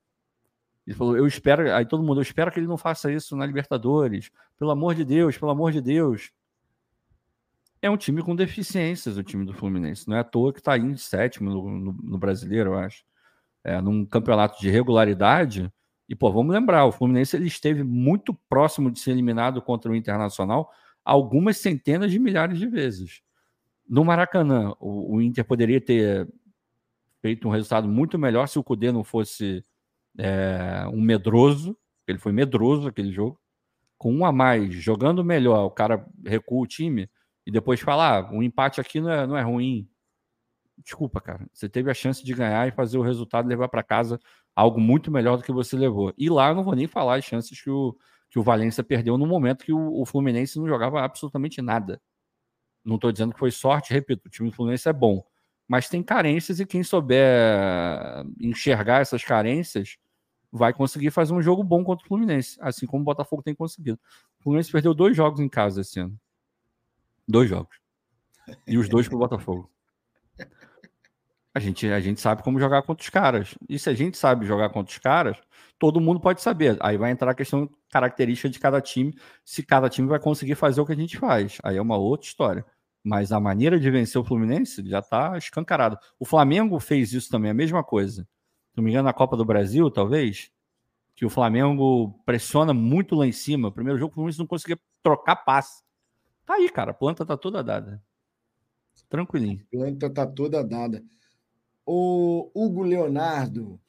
Ele falou, eu espero, aí todo mundo, eu espero que ele não faça isso na Libertadores. Pelo amor de Deus, pelo amor de Deus. É um time com deficiências, o time do Fluminense. Não é à toa que está aí em sétimo no, no, no, brasileiro, eu acho. É, num campeonato de regularidade. E, pô, vamos lembrar, o Fluminense ele esteve muito próximo de ser eliminado contra o Internacional algumas centenas de milhares de vezes. No Maracanã, o, o Inter poderia ter feito um resultado muito melhor se o Cudê não fosse é, um medroso, ele foi medroso aquele jogo, com um a mais, jogando melhor, o cara recua o time e depois fala: ah, um empate aqui não é, não é ruim. Desculpa, cara. Você teve a chance de ganhar e fazer o resultado levar para casa algo muito melhor do que você levou. E lá eu não vou nem falar as chances que o, que o Valência perdeu no momento que o, o Fluminense não jogava absolutamente nada. Não estou dizendo que foi sorte, repito, o time do Fluminense é bom. Mas tem carências e quem souber enxergar essas carências vai conseguir fazer um jogo bom contra o Fluminense, assim como o Botafogo tem conseguido. O Fluminense perdeu dois jogos em casa esse ano. Dois jogos. E os dois para o Botafogo. A gente, a gente sabe como jogar contra os caras. E se a gente sabe jogar contra os caras, todo mundo pode saber. Aí vai entrar a questão característica de cada time, se cada time vai conseguir fazer o que a gente faz. Aí é uma outra história. Mas a maneira de vencer o Fluminense já está escancarado. O Flamengo fez isso também, a mesma coisa não me engano, na Copa do Brasil, talvez, que o Flamengo pressiona muito lá em cima. Primeiro jogo, o Fluminense não conseguia trocar passe. Tá aí, cara, a planta tá toda dada. Tranquilinho. A planta tá toda dada. O Hugo Leonardo,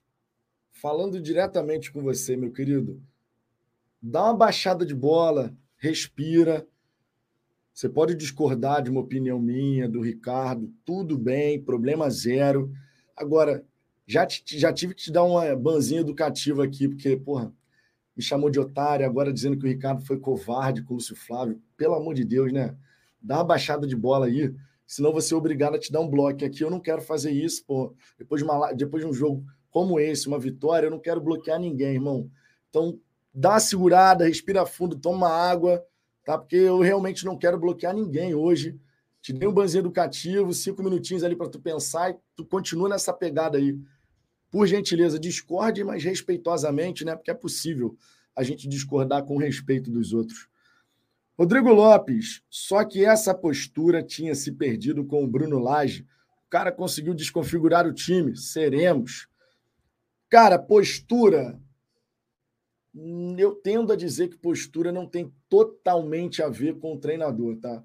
falando diretamente com você, meu querido, dá uma baixada de bola, respira. Você pode discordar de uma opinião minha, do Ricardo, tudo bem, problema zero. Agora, já, te, já tive que te dar uma banzinha educativa aqui, porque, porra, me chamou de otário, agora dizendo que o Ricardo foi covarde com o Lúcio Flávio. Pelo amor de Deus, né? Dá uma baixada de bola aí, senão você é obrigado a te dar um bloco aqui. Eu não quero fazer isso, pô. Depois de, uma, depois de um jogo como esse, uma vitória, eu não quero bloquear ninguém, irmão. Então, dá uma segurada, respira fundo, toma água, tá? Porque eu realmente não quero bloquear ninguém hoje. Te dei um banzinho educativo, cinco minutinhos ali para tu pensar e tu continua nessa pegada aí. Por gentileza, discorde, mas respeitosamente, né? Porque é possível a gente discordar com respeito dos outros. Rodrigo Lopes, só que essa postura tinha se perdido com o Bruno Lage. O cara conseguiu desconfigurar o time. Seremos. Cara, postura. Eu tendo a dizer que postura não tem totalmente a ver com o treinador, tá?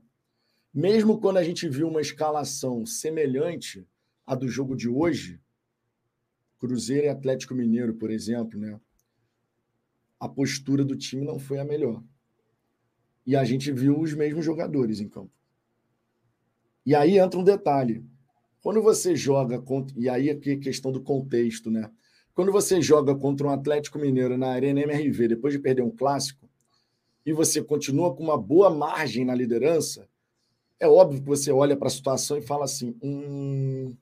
Mesmo quando a gente viu uma escalação semelhante à do jogo de hoje, Cruzeiro e Atlético Mineiro, por exemplo, né? A postura do time não foi a melhor. E a gente viu os mesmos jogadores em campo. E aí entra um detalhe. Quando você joga contra. E aí aqui a questão do contexto, né? Quando você joga contra um Atlético Mineiro na Arena MRV, depois de perder um clássico, e você continua com uma boa margem na liderança, é óbvio que você olha para a situação e fala assim: hum,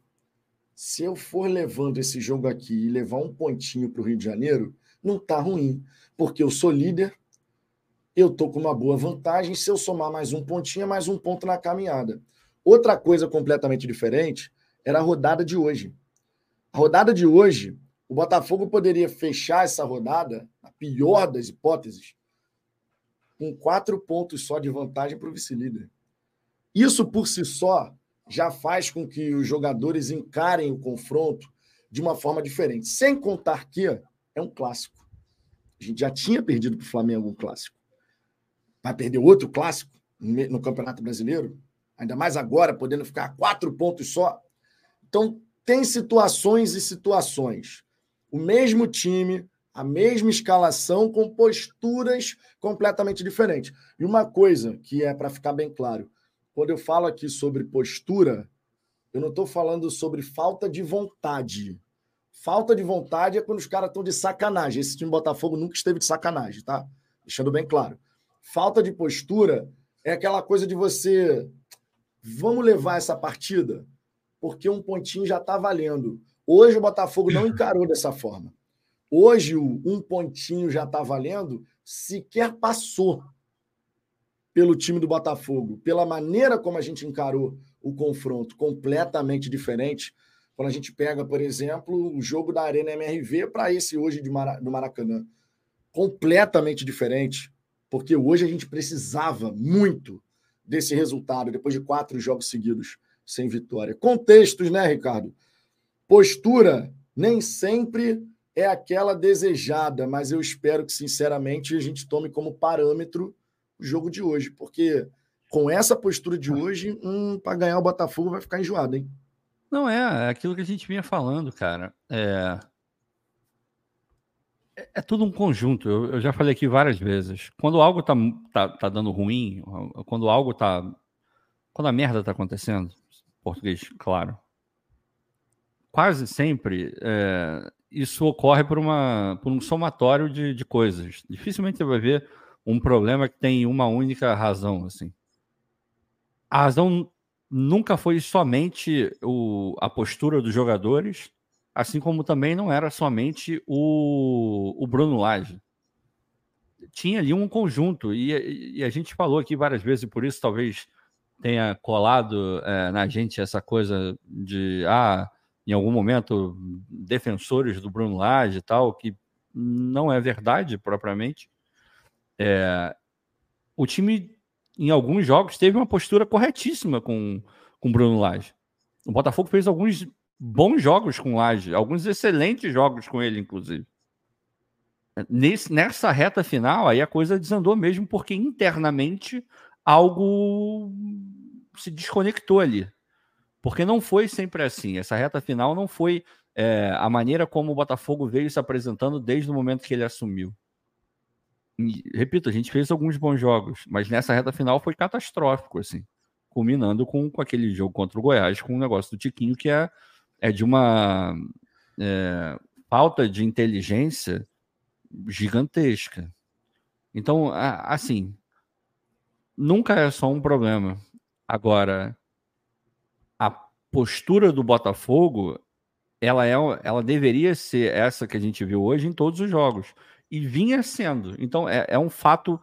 se eu for levando esse jogo aqui e levar um pontinho para o Rio de Janeiro, não tá ruim, porque eu sou líder, eu tô com uma boa vantagem. Se eu somar mais um pontinho, é mais um ponto na caminhada. Outra coisa completamente diferente era a rodada de hoje. A rodada de hoje, o Botafogo poderia fechar essa rodada, a pior das hipóteses, com quatro pontos só de vantagem para o vice-líder. Isso por si só já faz com que os jogadores encarem o confronto de uma forma diferente. Sem contar que é um clássico. A gente já tinha perdido para o Flamengo um clássico vai perder outro clássico no Campeonato Brasileiro, ainda mais agora, podendo ficar a quatro pontos só. Então, tem situações e situações. O mesmo time, a mesma escalação, com posturas completamente diferentes. E uma coisa que é para ficar bem claro: quando eu falo aqui sobre postura, eu não estou falando sobre falta de vontade. Falta de vontade é quando os caras estão de sacanagem. Esse time Botafogo nunca esteve de sacanagem, tá? Deixando bem claro. Falta de postura é aquela coisa de você. Vamos levar essa partida? Porque um pontinho já está valendo. Hoje o Botafogo não (laughs) encarou dessa forma. Hoje o um pontinho já está valendo, sequer passou pelo time do Botafogo, pela maneira como a gente encarou o confronto, completamente diferente. Quando a gente pega, por exemplo, o jogo da Arena MRV para esse hoje de Mara, do Maracanã, completamente diferente porque hoje a gente precisava muito desse resultado, depois de quatro jogos seguidos sem vitória. Contextos, né, Ricardo? Postura nem sempre é aquela desejada, mas eu espero que, sinceramente, a gente tome como parâmetro o jogo de hoje, porque com essa postura de hoje, hum, para ganhar o Botafogo vai ficar enjoado, hein? Não é, é aquilo que a gente vinha falando, cara. É, é, é tudo um conjunto. Eu, eu, já falei aqui várias vezes. Quando algo tá, tá, tá dando ruim, quando algo tá. Quando a merda tá acontecendo, português, claro. Quase sempre é, isso ocorre por, uma, por um somatório de, de coisas. Dificilmente você vai ver um problema que tem uma única razão. assim. A razão nunca foi somente o, a postura dos jogadores assim como também não era somente o, o Bruno Lage. Tinha ali um conjunto, e, e, a gente falou aqui várias vezes, e por isso talvez tenha colado é, na gente essa coisa de, ah, em algum momento, defensores do Bruno Lage e tal, que não é verdade propriamente. É, o time, em alguns jogos, teve uma postura corretíssima com o Bruno Lage. O Botafogo fez alguns bons jogos com o Laje, alguns excelentes jogos com ele, inclusive. Nesse, nessa reta final, aí a coisa desandou mesmo, porque internamente algo se desconectou ali. Porque não foi sempre assim. Essa reta final não foi é, a maneira como o Botafogo veio se apresentando desde o momento que ele assumiu. E, repito, a gente fez alguns bons jogos, mas nessa reta final foi catastrófico, assim. Culminando com, com aquele jogo contra o Goiás, com o negócio do Tiquinho, que é é de uma é, falta de inteligência gigantesca. Então, assim, nunca é só um problema. Agora, a postura do Botafogo, ela é, ela deveria ser essa que a gente viu hoje em todos os jogos e vinha sendo. Então, é, é um fato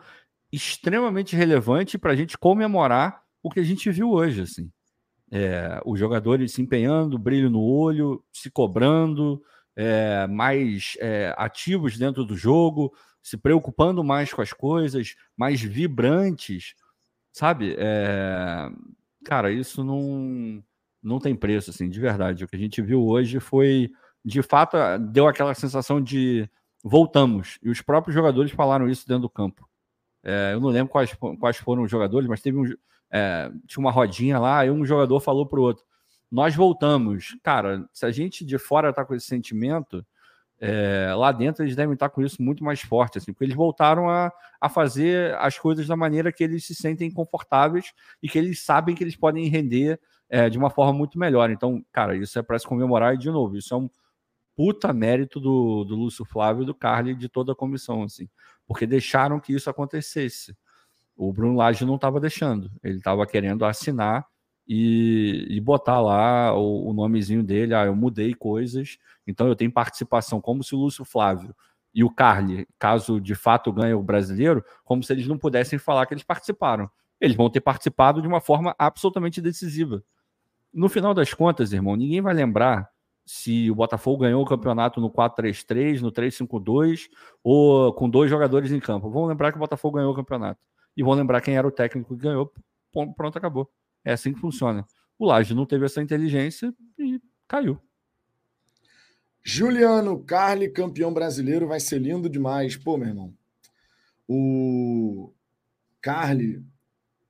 extremamente relevante para a gente comemorar o que a gente viu hoje, assim. É, os jogadores se empenhando, brilho no olho, se cobrando, é, mais é, ativos dentro do jogo, se preocupando mais com as coisas, mais vibrantes, sabe? Cara, isso não, não tem preço, assim, de verdade. O que a gente viu hoje foi, de fato, deu aquela sensação de voltamos. E os próprios jogadores falaram isso dentro do campo. Eu não lembro quais, quais foram os jogadores, mas teve um, é, tinha uma rodinha lá e um jogador falou para o outro: Nós voltamos. Cara, se a gente de fora está com esse sentimento, é, lá dentro eles devem estar tá com isso muito mais forte, assim, porque eles voltaram a, a fazer as coisas da maneira que eles se sentem confortáveis e que eles sabem que eles podem render é, de uma forma muito melhor. Então, cara, isso é para se comemorar e, de novo, isso é um puta mérito do, do Lúcio Flávio e do Carly de toda a comissão, assim, porque deixaram que isso acontecesse. O Bruno Lage não estava deixando, ele estava querendo assinar e, e botar lá o, o, nomezinho dele. Ah, eu mudei coisas, então eu tenho participação, como se o Lúcio Flávio e o Carly, caso de fato ganhe o brasileiro, como se eles não pudessem falar que eles participaram. Eles vão ter participado de uma forma absolutamente decisiva. No final das contas, irmão, ninguém vai lembrar se o Botafogo ganhou o campeonato no 4-3-3, no 3-5-2 ou com dois jogadores em campo. Vamos lembrar que o Botafogo ganhou o campeonato e vão lembrar quem era o técnico que ganhou. Pronto, acabou. É assim que funciona. O Laje não teve essa inteligência e caiu. Juliano Carli, campeão brasileiro, vai ser lindo demais. Pô, meu irmão, o Carli,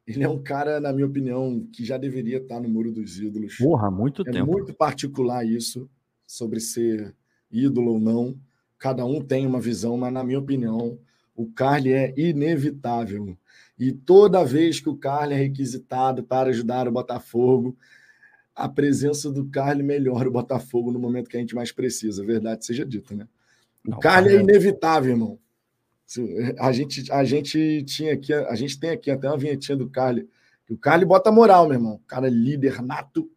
ele é um cara, na minha opinião, que já deveria estar no Muro dos Ídolos. Porra, muito é tempo. É muito particular isso, sobre ser ídolo ou não. Cada um tem uma visão, mas, na minha opinião, o Carly é inevitável. E toda vez que o Carly é requisitado para ajudar o Botafogo, a presença do Carly melhora o Botafogo no momento que a gente mais precisa, verdade seja dita, né? O Não, Carly é inevitável, irmão. A gente, a gente tinha aqui, a gente tem aqui até uma vinhetinha do Carly. O Carly bota moral, meu irmão. O cara é líder nato.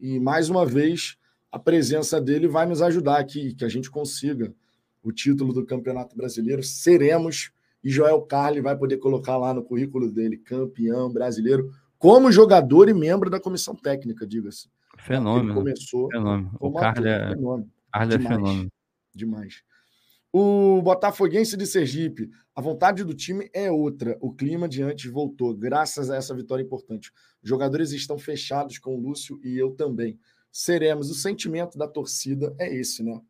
E mais uma vez, a presença dele vai nos ajudar aqui, que a gente consiga o título do Campeonato Brasileiro. Seremos e Joel Carli vai poder colocar lá no currículo dele, campeão brasileiro, como jogador e membro da comissão técnica, diga-se. Fenômeno. Ele começou. Fenômeno. O Carli é, fenômeno. Carli é fenômeno. Demais. O Botafoguense de Sergipe, a vontade do time é outra. O clima de antes voltou, graças a essa vitória importante. Os jogadores estão fechados com o Lúcio e eu também. Seremos. O sentimento da torcida é esse, né?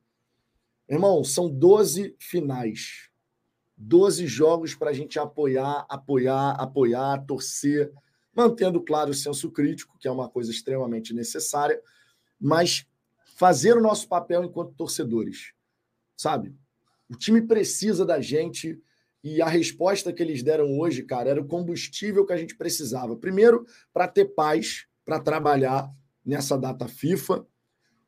Irmão, são 12 finais. 12 jogos para a gente apoiar, apoiar, apoiar, torcer, mantendo, claro, o senso crítico, que é uma coisa extremamente necessária, mas fazer o nosso papel enquanto torcedores, sabe? O time precisa da gente e a resposta que eles deram hoje, cara, era o combustível que a gente precisava. Primeiro, para ter paz, para trabalhar nessa data FIFA.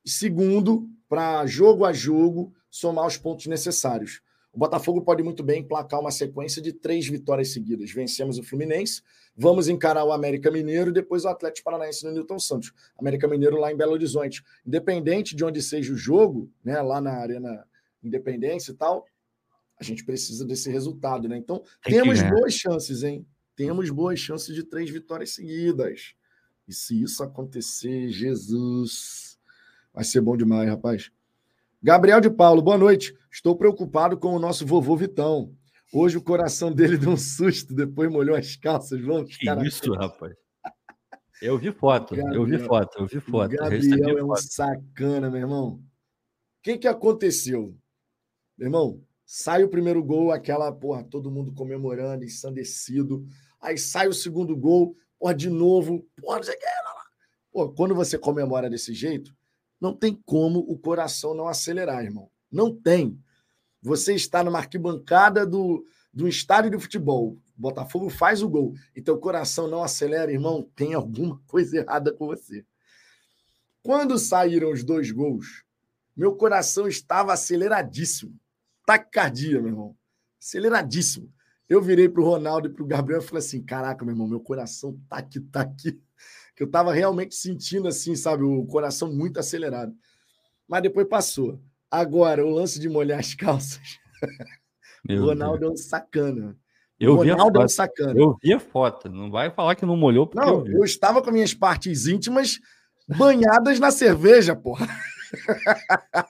Segundo, para jogo a jogo somar os pontos necessários. O Botafogo pode muito bem emplacar uma sequência de três vitórias seguidas. Vencemos o Fluminense, vamos encarar o América Mineiro e depois o Atlético Paranaense no Newton Santos. América Mineiro lá em Belo Horizonte. Independente de onde seja o jogo, né, lá na Arena Independência e tal, a gente precisa desse resultado, né? Então, Tem temos boas chances, hein? Temos boas chances de três vitórias seguidas. E se isso acontecer, Jesus, vai ser bom demais, rapaz. Gabriel de Paulo, boa noite. Estou preocupado com o nosso vovô Vitão. Hoje o coração dele (laughs) deu um susto, depois molhou as calças. Vamos, que cara. isso, rapaz. Eu vi foto, Gabriel, eu vi foto, eu vi foto. Gabriel é um foto. sacana, meu irmão. O que, que aconteceu? Meu irmão, sai o primeiro gol, aquela, porra, todo mundo comemorando, ensandecido. Aí sai o segundo gol, porra, de novo, porra, Pô, quando você comemora desse jeito, não tem como o coração não acelerar, irmão. Não tem. Você está numa arquibancada do, do estádio de futebol. Botafogo faz o gol e teu coração não acelera, irmão. Tem alguma (laughs) coisa errada com você. Quando saíram os dois gols, meu coração estava aceleradíssimo. Taquicardia, meu irmão. Aceleradíssimo. Eu virei para o Ronaldo e para o Gabriel e falei assim: caraca, meu irmão, meu coração tá aqui, tá aqui que eu estava realmente sentindo assim, sabe, o coração muito acelerado. Mas depois passou. Agora, o lance de molhar as (laughs) calças. o Ronaldo Deus. é um sacana. Eu vi a foto. sacana. Eu vi a foto. Não vai falar que não molhou porque Não, eu, eu estava com minhas partes íntimas banhadas na cerveja, porra. (laughs)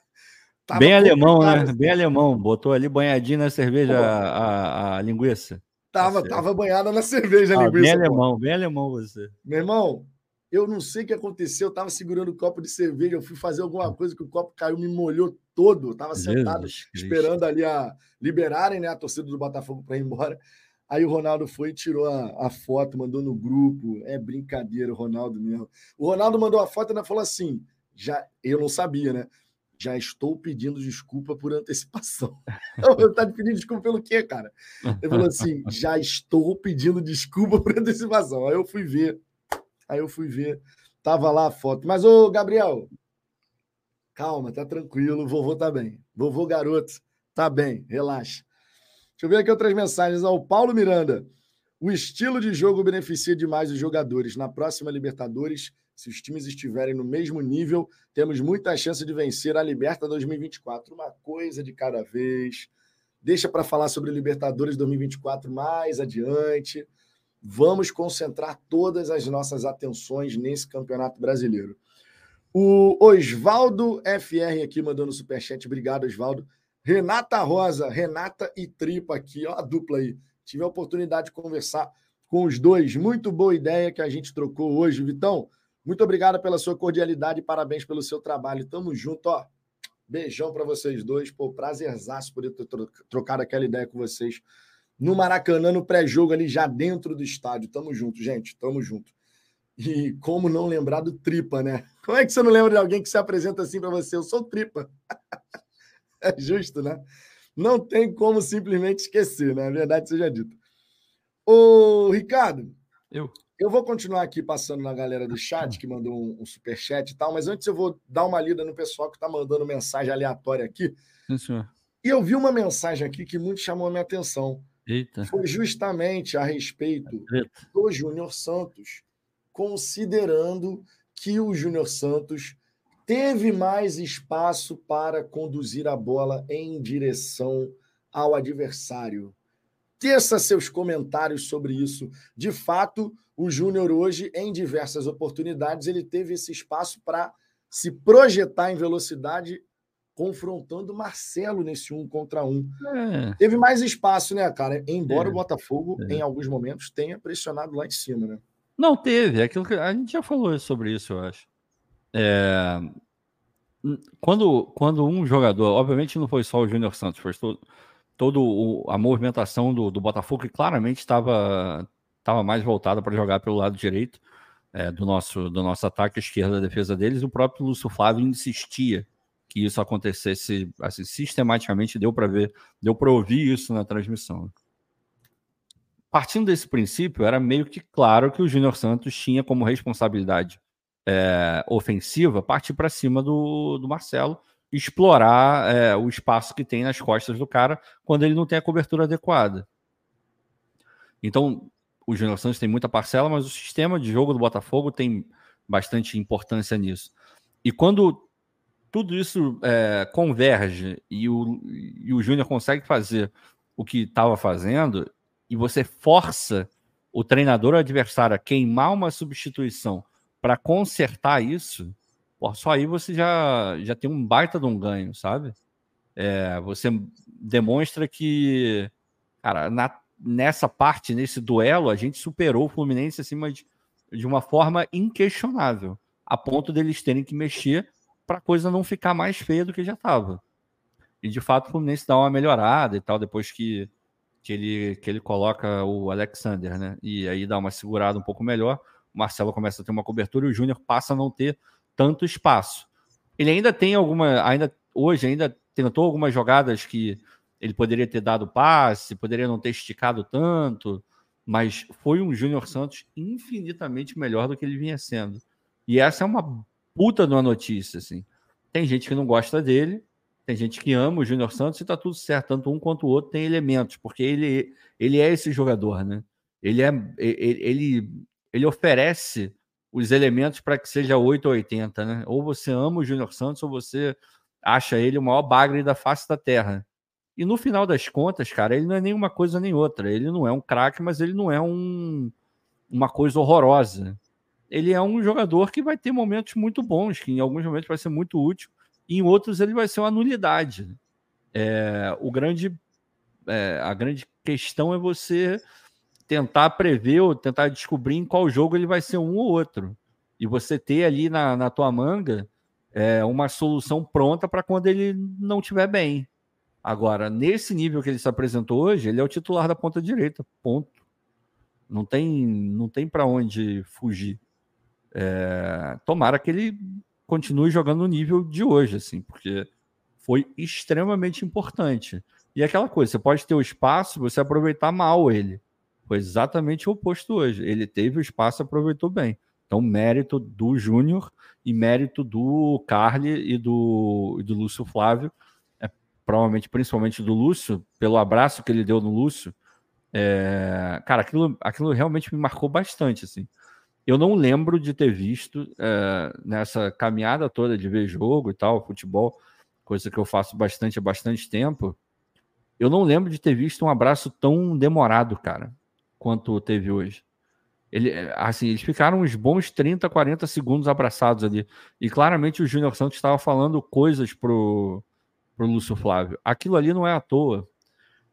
Bem alemão, né? Bem alemão. Botou ali banhadinho na cerveja a, a, a, linguiça. Tava, tá tava banhada na cerveja a ah, linguiça. Bem alemão, bem alemão você. Meu irmão, eu não sei o que aconteceu. Eu tava segurando o um copo de cerveja. Eu fui fazer alguma coisa que o copo caiu, me molhou todo. Eu tava sentado Jesus esperando Cristo. ali a liberarem né, a torcida do Botafogo para ir embora. Aí o Ronaldo foi e tirou a, a, foto, mandou no grupo. É brincadeira, o Ronaldo mesmo. O Ronaldo mandou a foto e ainda falou assim: já eu não sabia, né? já estou pedindo desculpa por antecipação. (laughs) Eu tá pedindo desculpa pelo quê, cara? Ele falou assim: já estou pedindo desculpa por antecipação. Aí eu fui ver. Aí eu fui ver. Tava lá a foto. Mas, ô, Gabriel, calma, tá tranquilo. Vovô tá bem. Vovô garoto, tá bem, relaxa. Deixa eu ver aqui outras mensagens. Ao Paulo Miranda. O estilo de jogo beneficia demais os jogadores. Na próxima Libertadores, se os times estiverem no mesmo nível, temos muita chance de vencer a Liberta 2024. Uma coisa de cada vez. Deixa para falar sobre Libertadores 2024 mais adiante. Vamos concentrar todas as nossas atenções nesse Campeonato Brasileiro. O Osvaldo FR aqui mandando superchat. Obrigado, Osvaldo. Renata Rosa, Renata e Tripa aqui, ó, a dupla aí. Tive a oportunidade de conversar com os dois. Muito boa ideia que a gente trocou hoje, Vitão. Muito obrigado pela sua cordialidade e parabéns pelo seu trabalho. Tamo junto, ó. Beijão para vocês dois. Pô, prazerzaço poder ter trocado aquela ideia com vocês no Maracanã, no pré-jogo ali, já dentro do estádio. Tamo junto, gente. Tamo junto. E como não lembrar do Tripa, né? Como é que você não lembra de alguém que se apresenta assim para você? Eu sou Tripa. (laughs) é justo, né? Não tem como simplesmente esquecer, né? A verdade seja dita. Ô, Ricardo. Eu. Eu vou continuar aqui passando na galera do chat, que mandou um, um super chat e tal, mas antes eu vou dar uma lida no pessoal que está mandando mensagem aleatória aqui. Sim, senhor. E eu vi uma mensagem aqui que muito chamou a minha atenção. Eita. Foi justamente a respeito do Júnior Santos, considerando que o Júnior Santos teve mais espaço para conduzir a bola em direção ao adversário. Teça seus comentários sobre isso. De fato, o Júnior hoje, em diversas oportunidades, ele teve esse espaço para se projetar em velocidade, confrontando Marcelo nesse um contra um. É. Teve mais espaço, né, cara? Embora é. o Botafogo, é. em alguns momentos, tenha pressionado lá em cima, né? Não teve, é aquilo que a gente já falou sobre isso, eu acho. É... Quando, quando um jogador, obviamente não foi só o Júnior Santos, foi todo, todo a movimentação do, do Botafogo, que claramente estava estava mais voltada para jogar pelo lado direito é, do, nosso, do nosso ataque, esquerda, da defesa deles. O próprio Lúcio Flávio insistia que isso acontecesse assim, sistematicamente, deu para ver, deu para ouvir isso na transmissão. Partindo desse princípio, era meio que claro que o Júnior Santos tinha como responsabilidade é, ofensiva partir para cima do, do Marcelo, explorar é, o espaço que tem nas costas do cara quando ele não tem a cobertura adequada. Então, o Júnior Santos tem muita parcela, mas o sistema de jogo do Botafogo tem bastante importância nisso. E quando tudo isso é, converge e o, e o Júnior consegue fazer o que estava fazendo, e você força o treinador adversário a queimar uma substituição para consertar isso, pô, só aí você já, já tem um baita de um ganho, sabe? É, você demonstra que, cara, na nessa parte, nesse duelo, a gente superou o Fluminense acima de, de uma forma inquestionável, a ponto deles terem que mexer para a coisa não ficar mais feia do que já estava. E de fato o Fluminense dá uma melhorada e tal, depois que, que, ele, que ele coloca o Alexander, né? E aí dá uma segurada um pouco melhor. O Marcelo começa a ter uma cobertura e o Júnior passa a não ter tanto espaço. Ele ainda tem alguma. ainda Hoje ainda tentou algumas jogadas que ele poderia ter dado passe, poderia não ter esticado tanto, mas foi um Júnior Santos infinitamente melhor do que ele vinha sendo. E essa é uma puta de uma notícia, assim. Tem gente que não gosta dele, tem gente que ama o Júnior Santos e tá tudo certo, tanto um quanto o outro tem elementos, porque ele, ele é esse jogador, né? Ele é ele, ele, oferece os elementos para que seja 8 ou 80, né? Ou você ama o Júnior Santos ou você acha ele o maior bagre da face da terra. E no final das contas, cara, ele não é nenhuma coisa nem outra. Ele não é um craque, mas ele não é um, uma coisa horrorosa. Ele é um jogador que vai ter momentos muito bons, que em alguns momentos vai ser muito útil, e em outros ele vai ser uma nulidade. É, o grande, é, a grande questão é você tentar prever ou tentar descobrir em qual jogo ele vai ser um ou outro. E você ter ali na, na tua manga é, uma solução pronta para quando ele não estiver bem. Agora, nesse nível que ele se apresentou hoje, ele é o titular da ponta direita, ponto. Não tem, não tem para onde fugir. É, tomara que ele continue jogando no nível de hoje, assim, porque foi extremamente importante. E aquela coisa, você pode ter o espaço, você aproveitar mal ele. Foi exatamente o oposto hoje. Ele teve o espaço aproveitou bem. Então, mérito do Júnior e mérito do Carly e do, e do Lúcio Flávio provavelmente principalmente do Lúcio, pelo abraço que ele deu no Lúcio, é, cara, aquilo, aquilo realmente me marcou bastante, assim. Eu não lembro de ter visto é, nessa caminhada toda de ver jogo e tal, futebol, coisa que eu faço bastante há bastante tempo. Eu não lembro de ter visto um abraço tão demorado, cara, quanto teve hoje. Ele, assim, eles ficaram uns bons 30, 40 segundos abraçados ali. E claramente o Júnior Santos estava falando coisas pro, para o Lúcio Flávio. Aquilo ali não é à toa.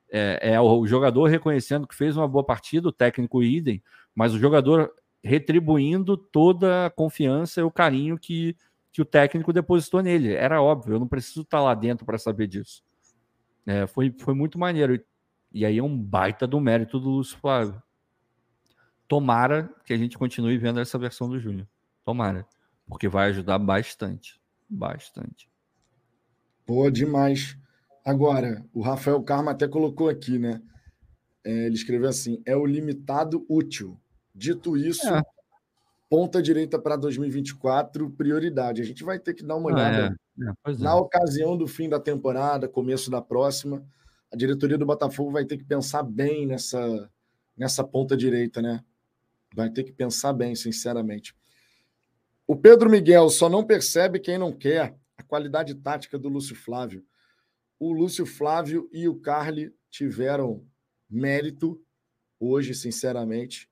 É, é, o jogador reconhecendo que fez uma boa partida, o técnico idem, mas o jogador retribuindo toda a confiança e o carinho que, que o técnico depositou nele. Era óbvio, eu não preciso estar lá dentro para saber disso. É, foi, foi muito maneiro. E aí é um baita do mérito do Lúcio Flávio. Tomara que a gente continue vendo essa versão do Júnior. Tomara. Porque vai ajudar bastante. Bastante. Boa demais. Agora, o Rafael Karma até colocou aqui, né? É, ele escreveu assim: é o limitado útil. Dito isso, é. ponta direita para 2024, prioridade. A gente vai ter que dar uma olhada é, é. na ocasião do fim da temporada, começo da próxima. A diretoria do Botafogo vai ter que pensar bem nessa, nessa ponta direita, né? Vai ter que pensar bem, sinceramente. O Pedro Miguel só não percebe quem não quer a qualidade tática do Lúcio Flávio. O Lúcio Flávio e o Carly tiveram mérito hoje, sinceramente.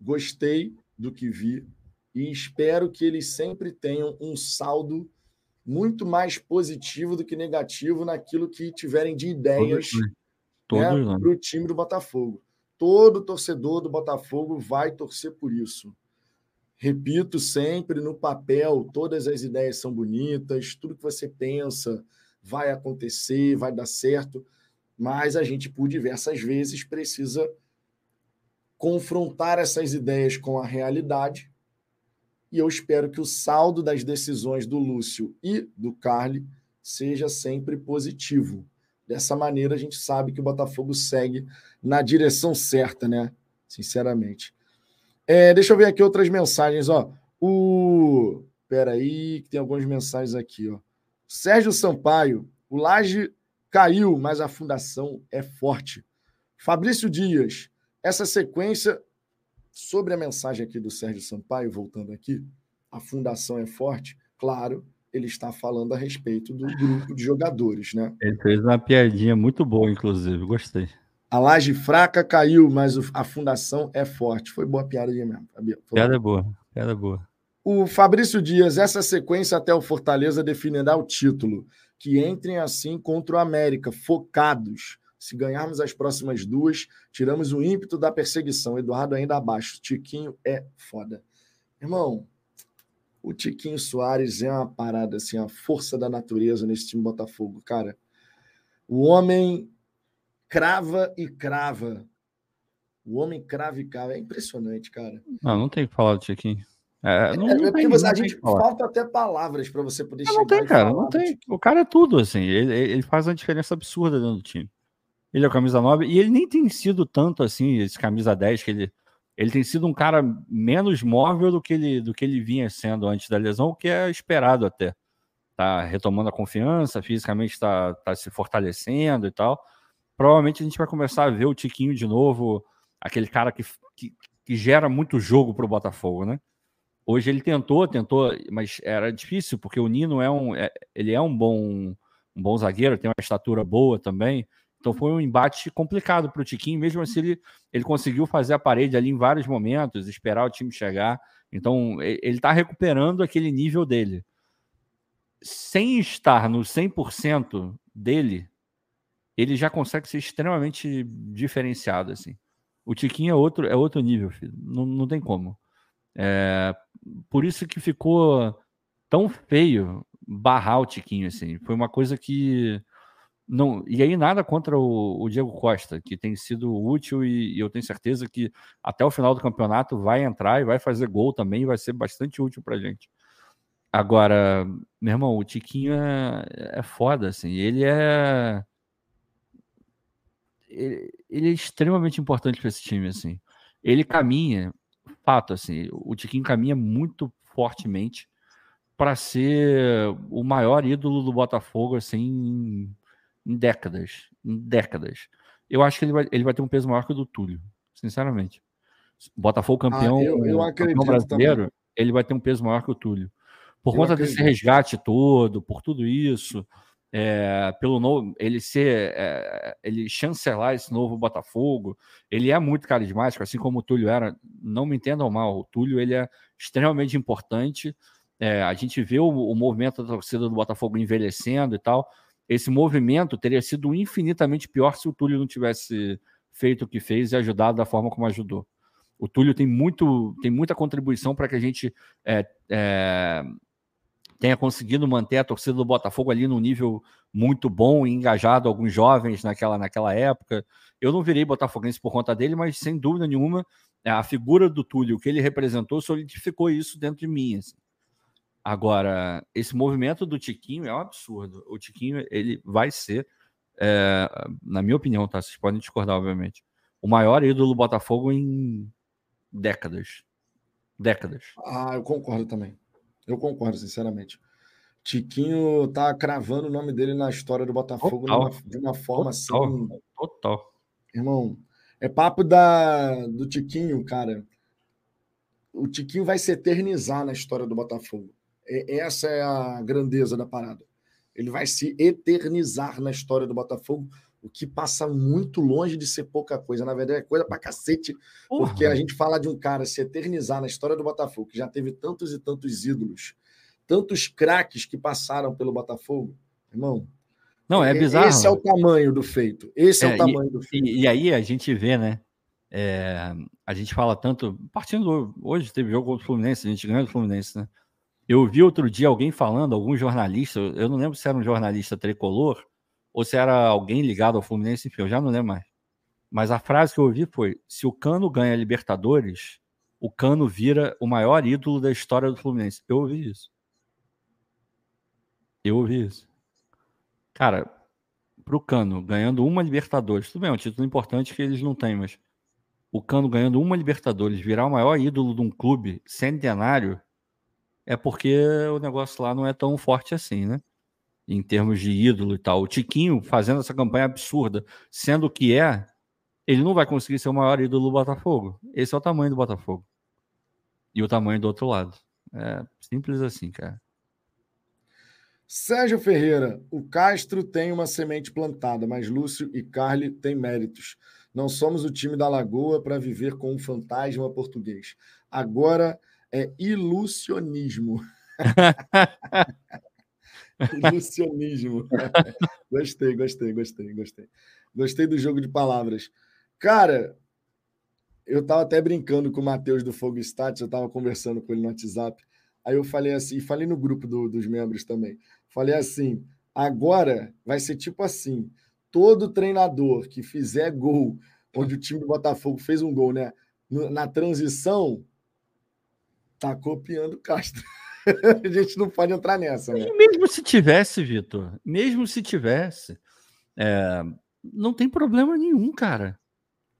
Gostei do que vi e espero que eles sempre tenham um saldo muito mais positivo do que negativo naquilo que tiverem de ideias né, para o time do Botafogo. Todo torcedor do Botafogo vai torcer por isso. Repito sempre, no papel, todas as ideias são bonitas, tudo que você pensa vai acontecer, vai dar certo, mas a gente, por diversas vezes, precisa confrontar essas ideias com a realidade. E eu espero que o saldo das decisões do Lúcio e do Carly seja sempre positivo. Dessa maneira, a gente sabe que o Botafogo segue na direção certa, né? Sinceramente. É, deixa eu ver aqui outras mensagens, ó. O. Peraí, que tem algumas mensagens aqui, ó. Sérgio Sampaio, o Laje caiu, mas a fundação é forte. Fabrício Dias, essa sequência sobre a mensagem aqui do Sérgio Sampaio, voltando aqui, a fundação é forte, claro, ele está falando a respeito do grupo de jogadores, né? Ele fez uma piadinha muito boa, inclusive, gostei. A laje fraca caiu, mas a fundação é forte. Foi boa piada mesmo. Piada é boa, piada é boa. O Fabrício Dias, essa sequência até o Fortaleza definirá o título. Que entrem assim contra o América, focados. Se ganharmos as próximas duas, tiramos o ímpeto da perseguição. Eduardo ainda abaixo. Tiquinho é foda. Irmão, o Tiquinho Soares é uma parada, assim, a força da natureza nesse time Botafogo, cara. O homem crava e crava. O homem crava e crava. É impressionante, cara. Não, não tem que falar do Chiquinho. É, não, é, não é porque você, a gente falta até palavras para você poder não, chegar. Não tem, cara, não tem. O cara é tudo, assim. Ele, ele faz uma diferença absurda dentro do time. Ele é o camisa 9 e ele nem tem sido tanto assim, esse camisa 10, que ele, ele tem sido um cara menos móvel do que ele, do que ele vinha sendo antes da lesão, o que é esperado até. Tá retomando a confiança, fisicamente está tá se fortalecendo e tal provavelmente a gente vai começar a ver o Tiquinho de novo, aquele cara que, que, que gera muito jogo para o Botafogo, né? Hoje ele tentou, tentou, mas era difícil, porque o Nino é um, é, ele é um bom, um bom zagueiro, tem uma estatura boa também, Então foi um embate complicado para o Tiquinho, mesmo assim ele, ele conseguiu fazer a parede ali em vários momentos, esperar o time chegar. Então ele está recuperando aquele nível dele. Sem estar no 100% dele, ele já consegue ser extremamente diferenciado. assim. O Tiquinho é outro, é outro nível, filho. Não, não tem como. É, por isso que ficou tão feio barrar o Tiquinho, assim. Foi uma coisa que. Não, e aí nada contra o, o Diego Costa, que tem sido útil e, e, eu tenho certeza que até o final do campeonato vai entrar e vai fazer gol também, vai ser bastante útil pra gente. Agora, meu irmão, o Tiquinho é, é foda, assim. Ele é. Ele, ele é extremamente importante para esse time, assim. Ele caminha, fato, assim, o Tiquinho caminha muito fortemente para ser o maior ídolo do Botafogo assim em décadas, em décadas. Eu acho que ele vai, ele vai ter um peso maior que o do Túlio, sinceramente. Botafogo campeão, ah, eu, eu campeão brasileiro, também. ele vai ter um peso maior que o Túlio. Por eu conta acredito. desse resgate todo, por tudo isso, é, pelo novo, ele ser, é, ele chancelar esse novo Botafogo, ele é muito carismático, assim como o Túlio era. Não me entendam mal, o Túlio ele é extremamente importante é, a gente vê o, o, movimento da torcida do Botafogo envelhecendo e tal. Esse movimento teria sido infinitamente pior se o Túlio não tivesse feito o que fez e ajudado da forma como ajudou. O Túlio tem, muito, tem muita contribuição para que a gente é, é, tenha conseguido manter a torcida do Botafogo ali num nível muito bom e engajado, alguns jovens naquela, naquela época. Eu não virei botafoguense por conta dele, mas sem dúvida nenhuma, a figura do Túlio, o que ele representou, solidificou isso dentro de mim. Assim. Agora, esse movimento do Tiquinho é um absurdo. O Tiquinho, ele vai ser, é, na minha opinião, tá? Vocês podem discordar, obviamente, o maior ídolo do Botafogo em décadas. Décadas. Ah, eu concordo também. Eu concordo, sinceramente. Tiquinho tá cravando o nome dele na história do Botafogo numa, de uma forma total, assim. Total. Irmão, é papo da, do Tiquinho, cara. O Tiquinho vai se eternizar na história do Botafogo. Essa é a grandeza da parada. Ele vai se eternizar na história do Botafogo, o que passa muito longe de ser pouca coisa. Na verdade, é coisa pra cacete, Porra. porque a gente fala de um cara se eternizar na história do Botafogo, que já teve tantos e tantos ídolos, tantos craques que passaram pelo Botafogo. Irmão, não, é bizarro. Esse é o tamanho do feito. Esse é, é o tamanho e, do feito. E, e, aí a gente vê, né? É, a gente fala tanto. Partindo hoje teve jogo contra o Fluminense, a gente ganhou do Fluminense, né? Eu vi outro dia alguém falando, algum jornalista, eu não lembro se era um jornalista tricolor ou se era alguém ligado ao Fluminense, enfim, eu já não lembro mais. Mas a frase que eu ouvi foi: se o Cano ganha Libertadores, o Cano vira o maior ídolo da história do Fluminense. Eu ouvi isso. Eu ouvi isso. Cara, pro Cano ganhando uma Libertadores, tudo bem, é um título importante que eles não têm, mas o Cano ganhando uma Libertadores virar o maior ídolo de um clube centenário é porque o negócio lá não é tão forte assim, né? Em termos de ídolo e tal. O Tiquinho fazendo essa campanha absurda, sendo o que é, ele não vai conseguir ser o maior ídolo do Botafogo. Esse é o tamanho do Botafogo. E o tamanho do outro lado. É simples assim, cara. Sérgio Ferreira, o Castro tem uma semente plantada, mas Lúcio e Carly têm méritos. Não somos o time da Lagoa para viver com um fantasma português. Agora é ilusionismo. (laughs) ilusionismo. (laughs) gostei, gostei, gostei, gostei. Gostei do jogo de palavras. Cara, eu estava até brincando com o Matheus do Fogo Stats, eu estava conversando com ele no WhatsApp. Aí eu falei assim, falei no grupo do, dos membros também. Falei assim: agora vai ser tipo assim: todo treinador que fizer gol, onde o time do Botafogo fez um gol, né? Na transição, Tá copiando o Castro. (laughs) a gente não pode entrar nessa, né? mesmo se tivesse, Vitor, mesmo se tivesse, é, não tem problema nenhum, cara.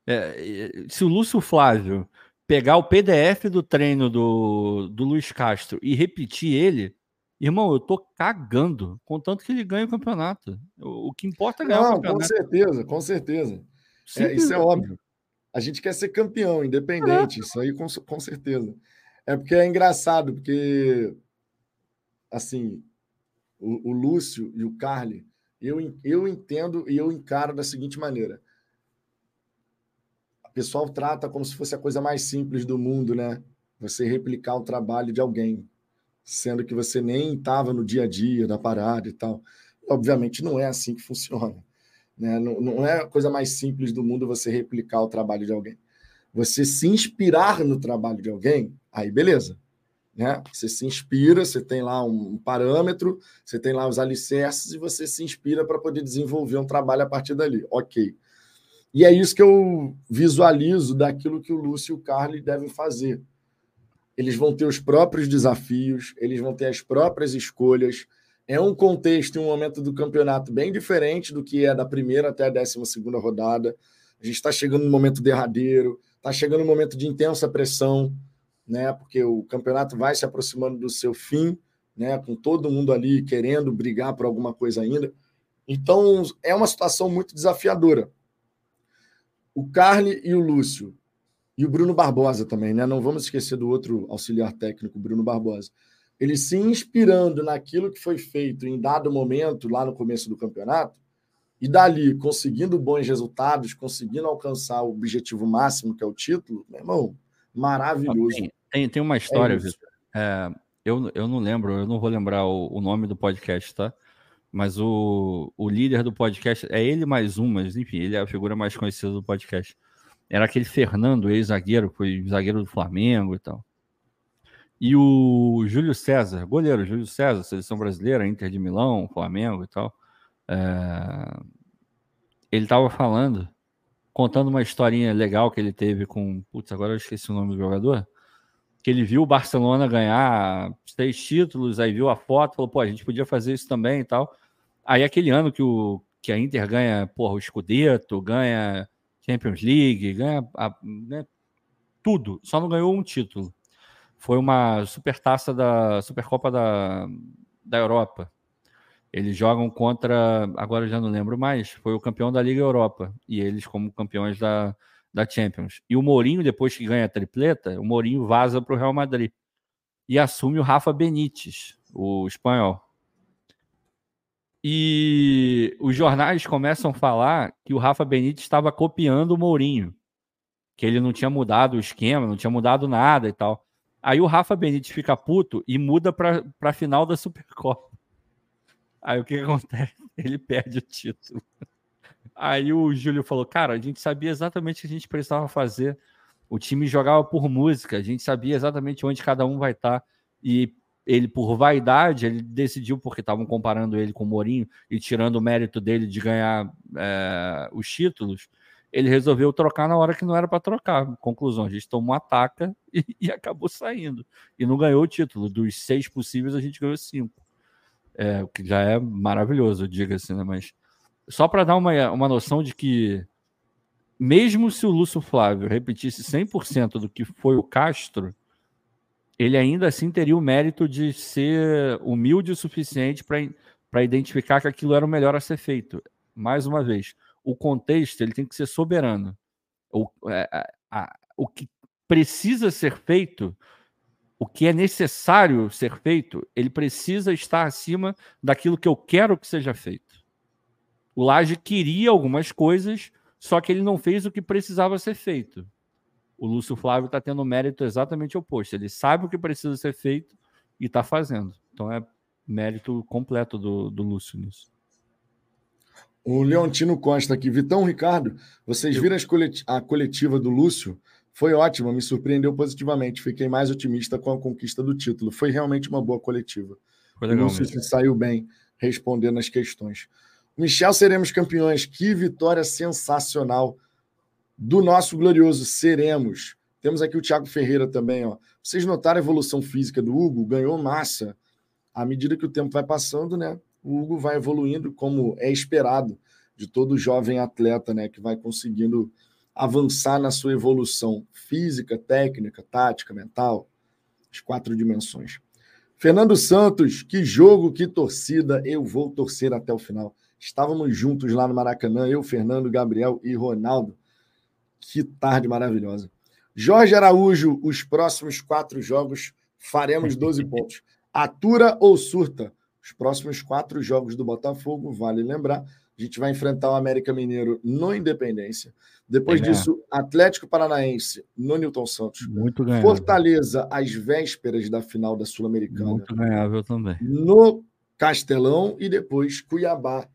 É, se o Lúcio Flávio pegar o PDF do treino do, do Luiz Castro e repetir ele, irmão, eu tô cagando, contanto que ele ganhe o campeonato. O, o que importa é ganhar não, o campeonato. Com certeza, com certeza. É, isso é óbvio. A gente quer ser campeão, independente, é. isso aí com, com certeza. É porque é engraçado, porque assim, o, o Lúcio e o Carly Eu, eu entendo e eu encaro da seguinte maneira. O pessoal trata como se fosse a coisa mais simples do mundo, né? Você replicar o trabalho de alguém, sendo que você nem estava no dia a dia da parada e tal. Obviamente não é assim que funciona. Né? Não, não é a coisa mais simples do mundo você replicar o trabalho de alguém. Você se inspirar no trabalho de alguém, aí beleza. Né? Você se inspira, você tem lá um parâmetro, você tem lá os alicerces e você se inspira para poder desenvolver um trabalho a partir dali. Ok. E é isso que eu visualizo daquilo que o Lúcio e o Carly devem fazer. Eles vão ter os próprios desafios, eles vão ter as próprias escolhas. É um contexto e um momento do campeonato bem diferente do que é da primeira até a décima segunda rodada. A gente está chegando no momento derradeiro, está chegando no momento de intensa pressão né? Porque o campeonato vai se aproximando do seu fim, né? Com todo mundo ali querendo brigar por alguma coisa ainda. Então é uma situação muito desafiadora. O Carly e o Lúcio e o Bruno Barbosa também, né? Não vamos esquecer do outro auxiliar técnico, Bruno Barbosa. Eles se inspirando naquilo que foi feito em dado momento lá no começo do campeonato e dali conseguindo bons resultados, conseguindo alcançar o objetivo máximo que é o título, meu irmão, maravilhoso. Tem, tem uma história, é Vitor. É, eu, eu não lembro, eu não vou lembrar o, o, nome do podcast, tá? Mas o, o líder do podcast, é ele mais um, mas enfim, ele é a figura mais conhecida do podcast. Era aquele Fernando, ex-zagueiro, foi zagueiro do Flamengo e tal. E o Júlio César, goleiro Júlio César, seleção brasileira, Inter de Milão, Flamengo e tal. É... Ele estava falando, contando uma historinha legal que ele teve com. Putz, agora eu esqueci o nome do jogador que ele viu o Barcelona ganhar seis títulos, aí viu a foto, falou, pô, a gente podia fazer isso também e tal. Aí aquele ano que, o, que a Inter ganha, porra, o Scudetto, ganha Champions League, ganha a, né, tudo, só não ganhou um título. Foi uma supertaça da Supercopa da, da Europa. Eles jogam contra, agora já não lembro mais, foi o campeão da Liga Europa. E eles, como campeões da, da Champions. E o Mourinho, depois que ganha a tripleta, o Mourinho vaza para o Real Madrid e assume o Rafa Benítez, o espanhol. E os jornais começam a falar que o Rafa Benítez estava copiando o Mourinho, que ele não tinha mudado o esquema, não tinha mudado nada e tal. Aí o Rafa Benítez fica puto e muda para a final da Supercopa. Aí o que, acontece? (laughs) Ele perde o título. Aí o Júlio falou: Cara, a gente sabia exatamente o que a gente precisava fazer. O time jogava por música, a gente sabia exatamente onde cada um vai estar. E ele, por vaidade, ele decidiu, porque estavam comparando ele com o Mourinho e tirando o mérito dele de ganhar é, os títulos, ele resolveu trocar na hora que não era para trocar. Conclusão: a gente tomou uma taca (laughs) e, e, acabou saindo. E não ganhou o título. Dos seis possíveis, a gente ganhou cinco. É, o que já é maravilhoso, diga-se, né? Mas só para dar uma, uma noção de que, mesmo se o Lúcio Flávio repetisse 100% do que foi o Castro, ele ainda assim teria o mérito de ser humilde o suficiente para identificar que aquilo era o melhor a ser feito. Mais uma vez, o contexto ele tem que ser soberano. O, é, a, a, o que precisa ser feito, o que é necessário ser feito, ele precisa estar acima daquilo que eu quero que seja feito. O Laje queria algumas coisas, só que ele não fez o que precisava ser feito. O Lúcio Flávio está tendo mérito exatamente oposto. Ele sabe o que precisa ser feito e está fazendo. Então é mérito completo do, do Lúcio nisso. O Leontino Costa aqui. Vitão, Ricardo, vocês viram a coletiva do Lúcio? Foi ótima, me surpreendeu positivamente. Fiquei mais otimista com a conquista do título. Foi realmente uma boa coletiva. Foi legal o Lúcio mesmo. saiu bem respondendo as questões. Michel, seremos campeões. Que vitória sensacional do nosso glorioso Seremos. Temos aqui o Thiago Ferreira também. Ó. Vocês notaram a evolução física do Hugo? Ganhou massa. À medida que o tempo vai passando, né? O Hugo vai evoluindo como é esperado de todo jovem atleta, né? Que vai conseguindo avançar na sua evolução física, técnica, tática, mental, as quatro dimensões. Fernando Santos, que jogo, que torcida. Eu vou torcer até o final. Estávamos juntos lá no Maracanã, eu, Fernando, Gabriel e Ronaldo. Que tarde maravilhosa. Jorge Araújo, os próximos quatro jogos faremos 12 (laughs) pontos. Atura ou surta? Os próximos quatro jogos do Botafogo, vale lembrar, a gente vai enfrentar o América Mineiro no Independência. Depois disso, Atlético Paranaense no Newton Santos. Muito ganhável. Fortaleza às vésperas da final da Sul-Americana. Muito ganhável também. No Castelão e depois Cuiabá,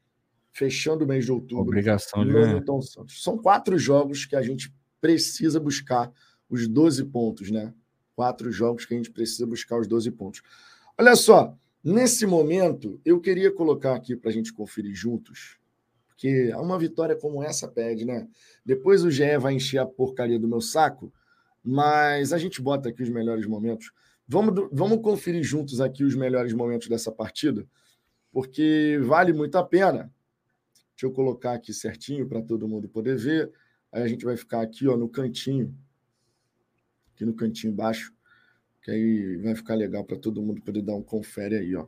fechando o mês de outubro. Obrigação de ganhar. Newton Santos. São quatro jogos que a gente precisa buscar os 12 pontos, né? Quatro jogos que a gente precisa buscar os 12 pontos. Olha só, nesse momento, eu queria colocar aqui para a gente conferir juntos porque uma vitória como essa pede, né? Depois o GE vai encher a porcaria do meu saco, mas a gente bota aqui os melhores momentos. Vamos, vamos conferir juntos aqui os melhores momentos dessa partida, porque vale muito a pena. Deixa eu colocar aqui certinho para todo mundo poder ver. Aí a gente vai ficar aqui ó, no cantinho, aqui no cantinho baixo, que aí vai ficar legal para todo mundo poder dar um confere aí, ó.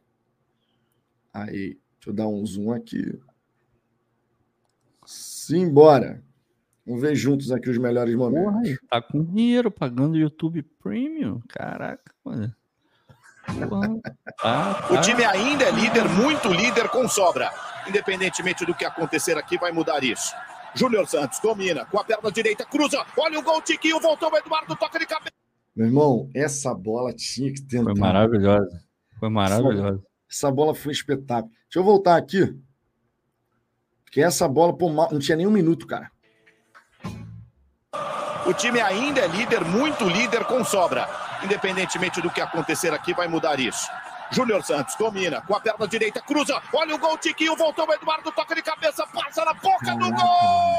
Aí, deixa eu dar um zoom aqui. Simbora. Vamos ver juntos aqui os melhores momentos. Porra, tá com dinheiro pagando YouTube Premium. Caraca, mano. Ah, (laughs) o time ainda é líder, muito líder com sobra. Independentemente do que acontecer aqui, vai mudar isso. Júnior Santos domina com a perna direita, cruza. Olha o gol, Tiquinho, voltou o Eduardo, toca de cabeça. Meu irmão, essa bola tinha que tentar. Foi maravilhosa. Foi maravilhosa. Essa bola foi um espetáculo. Deixa eu voltar aqui. Que essa bola, pô, não tinha nem um minuto, cara. O time ainda é líder, muito líder com sobra. Independentemente do que acontecer aqui, vai mudar isso. Júnior Santos domina com a perna direita, cruza. Olha o gol, Tiquinho, voltou o Eduardo, toca de cabeça, passa na boca do gol!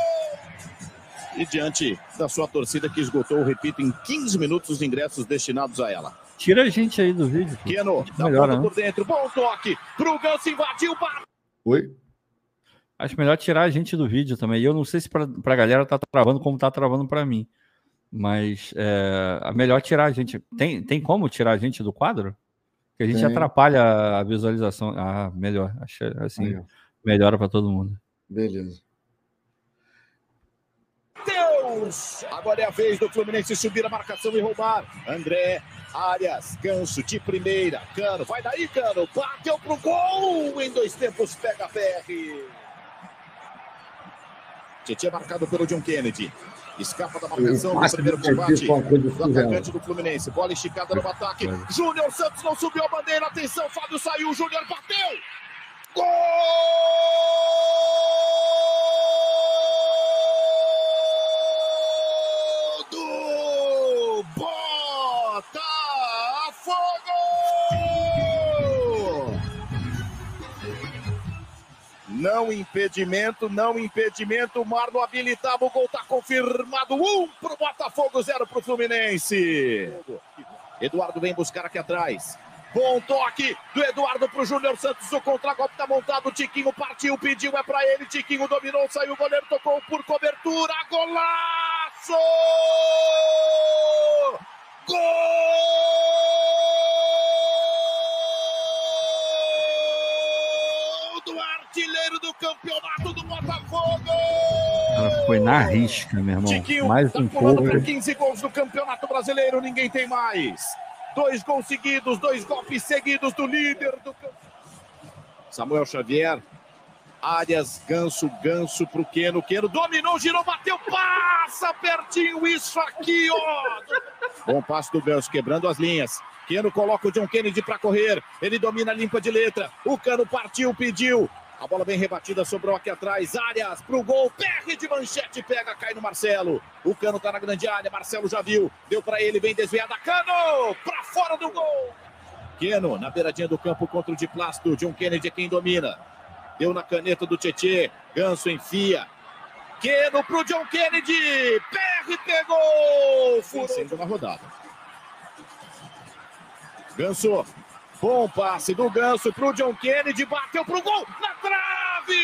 E diante da sua torcida que esgotou, repito, em 15 minutos os ingressos destinados a ela. Tira a gente aí do vídeo. Keno, dá melhor, né? por dentro, bom toque pro Ganso, invadiu o bar. Oi? Acho melhor tirar a gente do vídeo também. E eu não sei se para a galera tá travando como tá travando para mim. Mas é, é melhor tirar a gente. Tem, tem como tirar a gente do quadro? Que a gente tem. atrapalha a visualização. Ah, melhor. Acho assim, Aí, melhora para todo mundo. Beleza. Deus! Agora é a vez do Fluminense subir a marcação e roubar. André, Arias, Ganso de primeira. Cano, vai daí, Cano. Bateu pro gol. Em dois tempos, pega a PR. Tietchan marcado pelo John Kennedy. Escapa da marcação do primeiro combate do atacante do Fluminense. Bola esticada no ataque. Júnior Santos não subiu a bandeira. Atenção, Fábio saiu. Júnior bateu. Gol! Não impedimento, não impedimento. O Marlon habilitava, o gol está confirmado. Um para o Botafogo, zero para o Fluminense. Eduardo vem buscar aqui atrás. Bom toque do Eduardo para o Júnior Santos. O contra-golpe está montado. Tiquinho partiu, pediu, é para ele. Tiquinho dominou, saiu o goleiro, tocou por cobertura. Golaço! Gol! Campeonato do Botafogo! Ela foi na risca, meu irmão. Tiquinho, mais tá um pouco. por 15 gols no Campeonato Brasileiro, ninguém tem mais. Dois gols seguidos, dois golpes seguidos do líder do Samuel Xavier. Arias, Ganso, Ganso pro Queno. Queno dominou, girou, bateu, passa pertinho. Isso aqui, ó. Bom passo do Ganso, quebrando as linhas. Queno coloca o John Kennedy para correr. Ele domina limpa de letra. O Cano partiu, pediu. A bola bem rebatida, sobrou aqui atrás. Áreas pro gol. PR de manchete. Pega, cai no Marcelo. O Cano tá na grande área. Marcelo já viu. Deu para ele, vem desviada. Cano! Para fora do gol. Keno na beiradinha do campo contra o de Plasto. John Kennedy é quem domina. Deu na caneta do Tietê. Ganso enfia. Keno pro John Kennedy. PR pegou. Furou na rodada. Ganso Bom passe do Ganso para o John Kennedy, bateu o gol, na trave!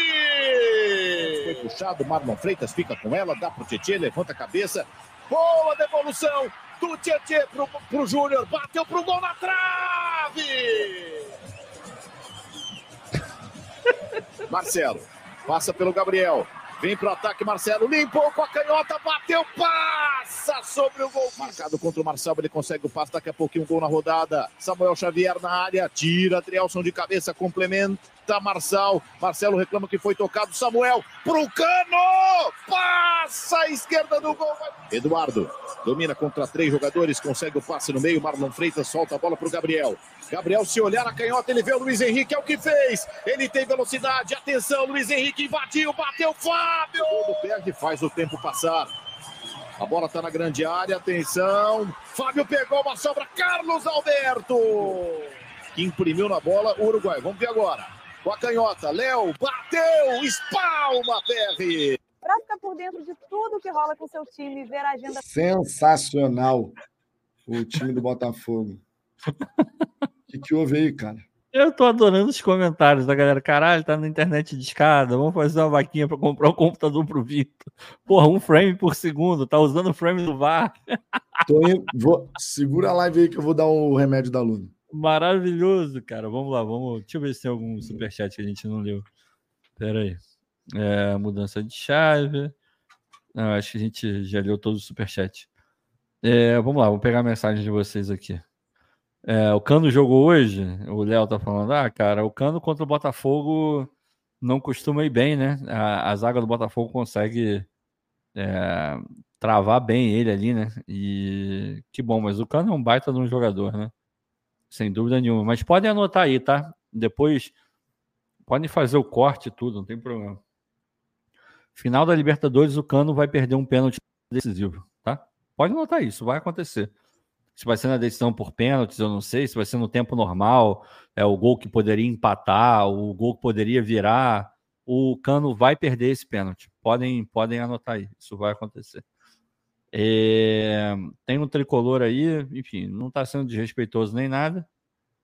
Foi puxado, Marlon Freitas fica com ela, dá para o Tietchan, levanta a cabeça. Boa devolução do Tietchan para o Júnior, bateu para o gol na trave! Marcelo, passa pelo Gabriel, vem para o ataque Marcelo, limpou com a canhota, bateu, passa sobre o gol. Marcado contra o Marcelo, ele consegue o passe, daqui a pouquinho um gol na rodada. Samuel Xavier na área, tira Adrielson de cabeça, complementa Marçal. Marcelo reclama que foi tocado. Samuel pro cano! Passa à esquerda do gol. Eduardo domina contra três jogadores, consegue o passe no meio. Marlon Freitas solta a bola pro Gabriel. Gabriel, se olhar a canhota, ele vê o Luiz Henrique, é o que fez. Ele tem velocidade, atenção, Luiz Henrique invadiu, bateu, Fábio! Todo perde, faz o tempo passar. A bola está na grande área, atenção. Fábio pegou uma sobra, Carlos Alberto, que imprimiu na bola o Uruguai. Vamos ver agora com a canhota. Léo bateu, espalma, PR. Para ficar por dentro de tudo que rola com seu time, ver a agenda. Sensacional o time do Botafogo. O (laughs) que, que houve aí, cara? Eu tô adorando os comentários da galera. Caralho, tá na internet de escada. Vamos fazer uma vaquinha para comprar um computador pro Vitor. Porra, um frame por segundo. Tá usando o frame do VAR. Tô indo, vou, segura a live aí que eu vou dar o remédio da Luna. Maravilhoso, cara. Vamos lá, vamos. Deixa eu ver se tem algum superchat que a gente não leu. Pera aí. É, mudança de chave. Não, acho que a gente já leu todos os superchat. É, vamos lá, vou pegar a mensagem de vocês aqui. É, o Cano jogou hoje. O Léo tá falando, ah, cara, o Cano contra o Botafogo não costuma ir bem, né? A, a zaga do Botafogo consegue é, travar bem ele ali, né? E que bom, mas o Cano é um baita de um jogador, né? Sem dúvida nenhuma. Mas podem anotar aí, tá? Depois podem fazer o corte e tudo, não tem problema. Final da Libertadores, o Cano vai perder um pênalti decisivo, tá? Pode anotar isso, vai acontecer. Se vai ser na decisão por pênaltis, eu não sei. Se vai ser no tempo normal, é o gol que poderia empatar, o gol que poderia virar. O Cano vai perder esse pênalti. Podem, podem anotar aí, isso vai acontecer. É, tem um tricolor aí, enfim, não está sendo desrespeitoso nem nada.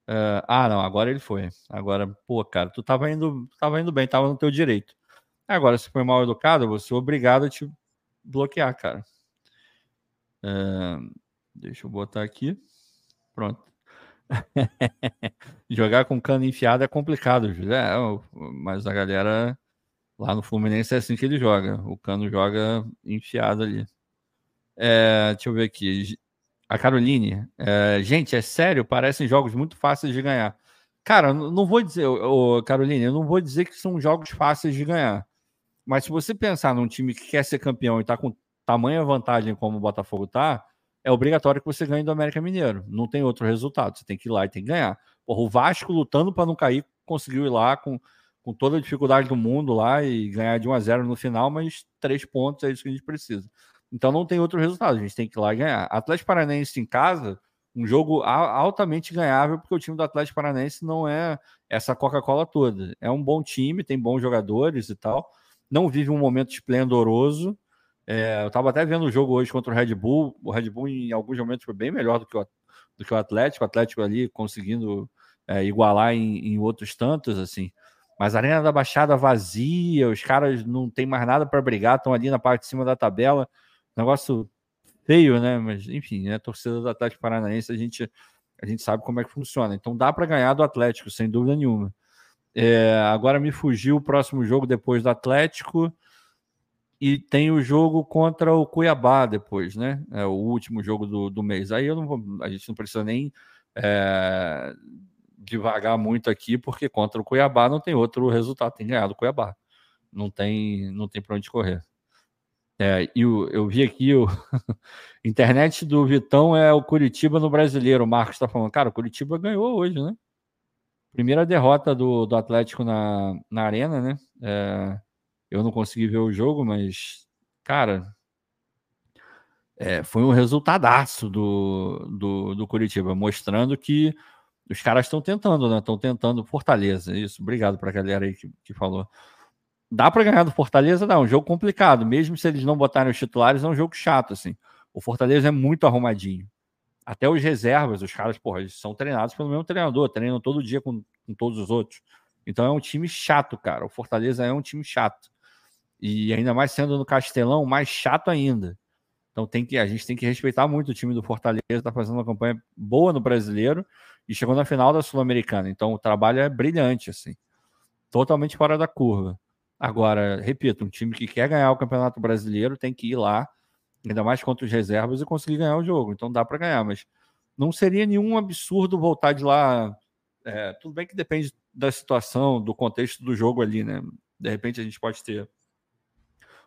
Uh, ah, não, agora ele foi. Agora, pô, cara, tu tava indo, tava indo bem, tava no teu direito. Agora, se foi mal educado, você é obrigado a te bloquear, cara. Uh, deixa eu botar aqui. Pronto. (laughs) Jogar com cano enfiado é complicado, é, mas a galera lá no Fluminense é assim que ele joga. O cano joga enfiado ali. É, deixa eu ver aqui. A Caroline. É, gente, é sério, parecem jogos muito fáceis de ganhar. Cara, não vou dizer, ô, Caroline, eu não vou dizer que são jogos fáceis de ganhar. Mas se você pensar num time que quer ser campeão e tá com tamanha vantagem como o Botafogo tá, é obrigatório que você ganhe do América Mineiro. Não tem outro resultado. Você tem que ir lá e tem que ganhar. Porra, o Vasco lutando para não cair, conseguiu ir lá com, com toda a dificuldade do mundo lá e ganhar de 1 a 0 no final, mas três pontos é isso que a gente precisa. Então não tem outro resultado, a gente tem que ir lá ganhar. Atlético Paranaense em casa, um jogo altamente ganhável, porque o time do Atlético Paranaense não é essa Coca-Cola toda. É um bom time, tem bons jogadores e tal. Não vive um momento esplendoroso. É, eu estava até vendo o jogo hoje contra o Red Bull. O Red Bull, em alguns momentos, foi bem melhor do que o, do que o Atlético. O Atlético ali conseguindo é, igualar em, em outros tantos, assim. Mas a Arena da Baixada vazia, os caras não tem mais nada para brigar, estão ali na parte de cima da tabela negócio feio, né? Mas, enfim, né? Torcida do Atlético Paranaense, a gente, a gente sabe como é que funciona. Então dá para ganhar do Atlético, sem dúvida nenhuma. É, agora me fugiu o próximo jogo depois do Atlético. E tem o jogo contra o Cuiabá depois, né? É o último jogo do, do mês. Aí eu não vou, a gente não precisa nem é, devagar muito aqui, porque contra o Cuiabá não tem outro resultado, tem ganhado o Cuiabá. Não tem, não tem para onde correr. É, e o, eu vi aqui o (laughs) internet do Vitão é o Curitiba no brasileiro. O Marcos está falando, cara, o Curitiba ganhou hoje, né? Primeira derrota do, do Atlético na, na arena, né? É, eu não consegui ver o jogo, mas, cara, é, foi um resultadaço do, do, do Curitiba, mostrando que os caras estão tentando, né? Estão tentando Fortaleza. Isso, obrigado para a galera aí que, que falou dá para ganhar do Fortaleza, dá. É um jogo complicado. Mesmo se eles não botarem os titulares, é um jogo chato, assim. O Fortaleza é muito arrumadinho. Até os reservas, os caras, porra, eles são treinados pelo mesmo treinador, treinam todo dia com, com todos os outros. Então é um time chato, cara. O Fortaleza é um time chato. E ainda mais sendo no Castelão, mais chato ainda. Então tem que, a gente tem que respeitar muito o time do Fortaleza, está fazendo uma campanha boa no brasileiro e chegou na final da Sul-Americana. Então o trabalho é brilhante, assim. Totalmente fora da curva. Agora, repito, um time que quer ganhar o Campeonato Brasileiro tem que ir lá ainda mais contra os reservas, e conseguir ganhar o jogo. Então dá para ganhar, mas não seria nenhum absurdo voltar de lá. É, tudo bem que depende da situação, do contexto do jogo ali, né? De repente a gente pode ter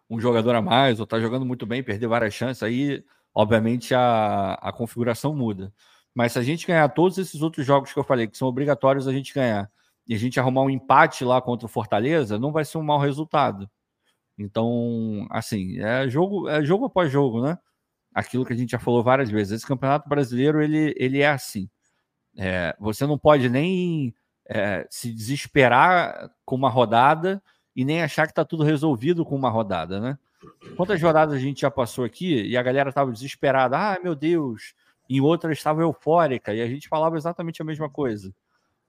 um jogador a mais, ou tá jogando muito bem, perder várias chances, aí obviamente a, a configuração muda. Mas se a gente ganhar todos esses outros jogos que eu falei, que são obrigatórios a gente ganhar, e a gente arrumar um empate lá contra o Fortaleza, não vai ser um mau resultado. Então, assim, é jogo, é jogo após jogo, né? Aquilo que a gente já falou várias vezes. Esse campeonato brasileiro, ele, ele é assim. É, você não pode nem é, se desesperar com uma rodada e nem achar que está tudo resolvido com uma rodada, né? Quantas rodadas a gente já passou aqui e a galera estava desesperada? Ah, meu Deus! Em outras estava eufórica e a gente falava exatamente a mesma coisa.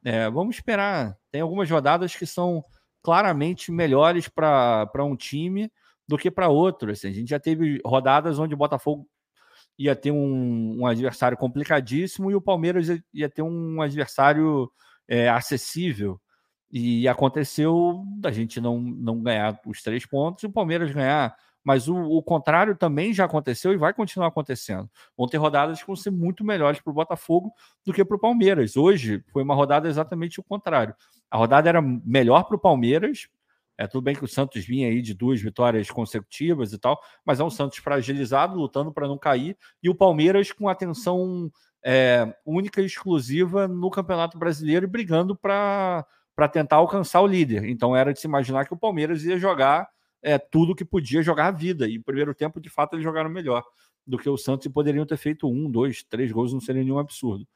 É, vamos esperar. Tem algumas rodadas que são claramente melhores para um time do que para outro. Assim. A gente já teve rodadas onde o Botafogo ia ter um, um adversário complicadíssimo e o Palmeiras ia, ia ter um adversário é, acessível. E aconteceu da gente não, não ganhar os três pontos e o Palmeiras ganhar. Mas o, o contrário também já aconteceu e vai continuar acontecendo. Vão ter rodadas que vão ser muito melhores para o Botafogo do que para o Palmeiras. Hoje foi uma rodada exatamente o contrário. A rodada era melhor para o Palmeiras. É tudo bem que o Santos vinha aí de duas vitórias consecutivas e tal, mas é um Santos fragilizado, lutando para não cair, e o Palmeiras com atenção é, única e exclusiva no Campeonato Brasileiro e brigando para tentar alcançar o líder. Então era de se imaginar que o Palmeiras ia jogar é, tudo que podia jogar a vida. E no primeiro tempo, de fato, eles jogaram melhor do que o Santos e poderiam ter feito um, dois, três gols, não seria nenhum absurdo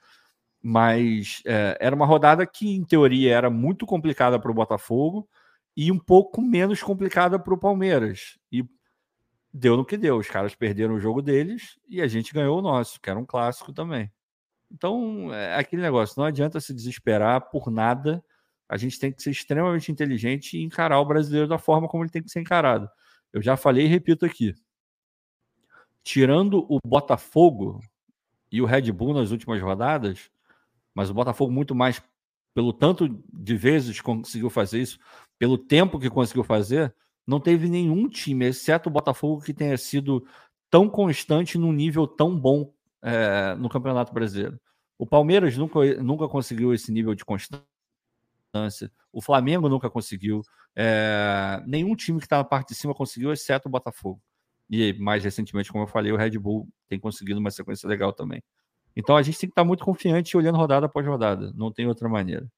mas é, era uma rodada que, em teoria, era muito complicada para o Botafogo e um pouco menos complicada para o Palmeiras. E deu no que deu. Os caras perderam o jogo deles e a gente ganhou o nosso, que era um clássico também. Então, é aquele negócio, não adianta se desesperar por nada. A gente tem que ser extremamente inteligente e encarar o brasileiro da forma como ele tem que ser encarado. Eu já falei e repito aqui. Tirando o Botafogo e o Red Bull nas últimas rodadas, mas o Botafogo muito mais pelo tanto de vezes conseguiu fazer isso, pelo tempo que conseguiu fazer, não teve nenhum time, exceto o Botafogo, que tenha sido tão constante num nível tão bom é, no Campeonato Brasileiro. O Palmeiras nunca, nunca conseguiu esse nível de constância. O Flamengo nunca conseguiu. É, nenhum time que está na parte de cima conseguiu, exceto o Botafogo. E mais recentemente, como eu falei, o Red Bull tem conseguido uma sequência legal também. Então a gente tem que estar muito confiante olhando rodada após rodada. Não tem outra maneira.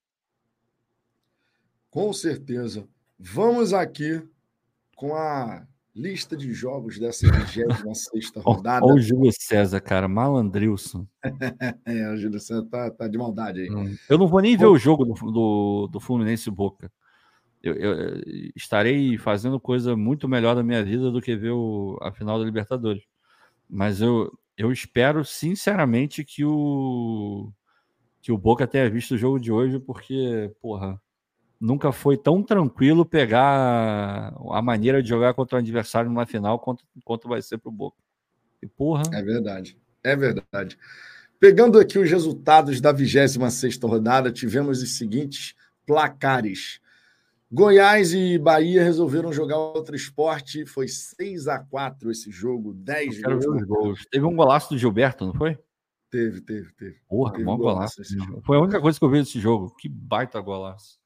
Com certeza. Vamos aqui com a lista de jogos dessa 26 (laughs) rodada. Olha o Júlio César, cara, malandrilson. (laughs) é, o Júlio César tá, tá de maldade aí. Hum. Eu não vou nem ver o jogo do, do, do Fluminense Boca. Eu, eu, estarei fazendo coisa muito melhor da minha vida do que ver o, a final da Libertadores. Mas eu, eu espero sinceramente que o que o Boca tenha visto o jogo de hoje, porque, porra, nunca foi tão tranquilo pegar a maneira de jogar contra o adversário numa final quanto, quanto vai ser para o Boca. E, porra. É verdade. É verdade. Pegando aqui os resultados da 26 rodada, tivemos os seguintes placares. Goiás e Bahia resolveram jogar outro esporte. Foi 6 a 4 esse jogo, 10 gols. gols. Teve um golaço do Gilberto, não foi? Teve, teve, teve. Porra, teve bom golaço. golaço foi a única coisa que eu vi desse jogo. Que baita golaço.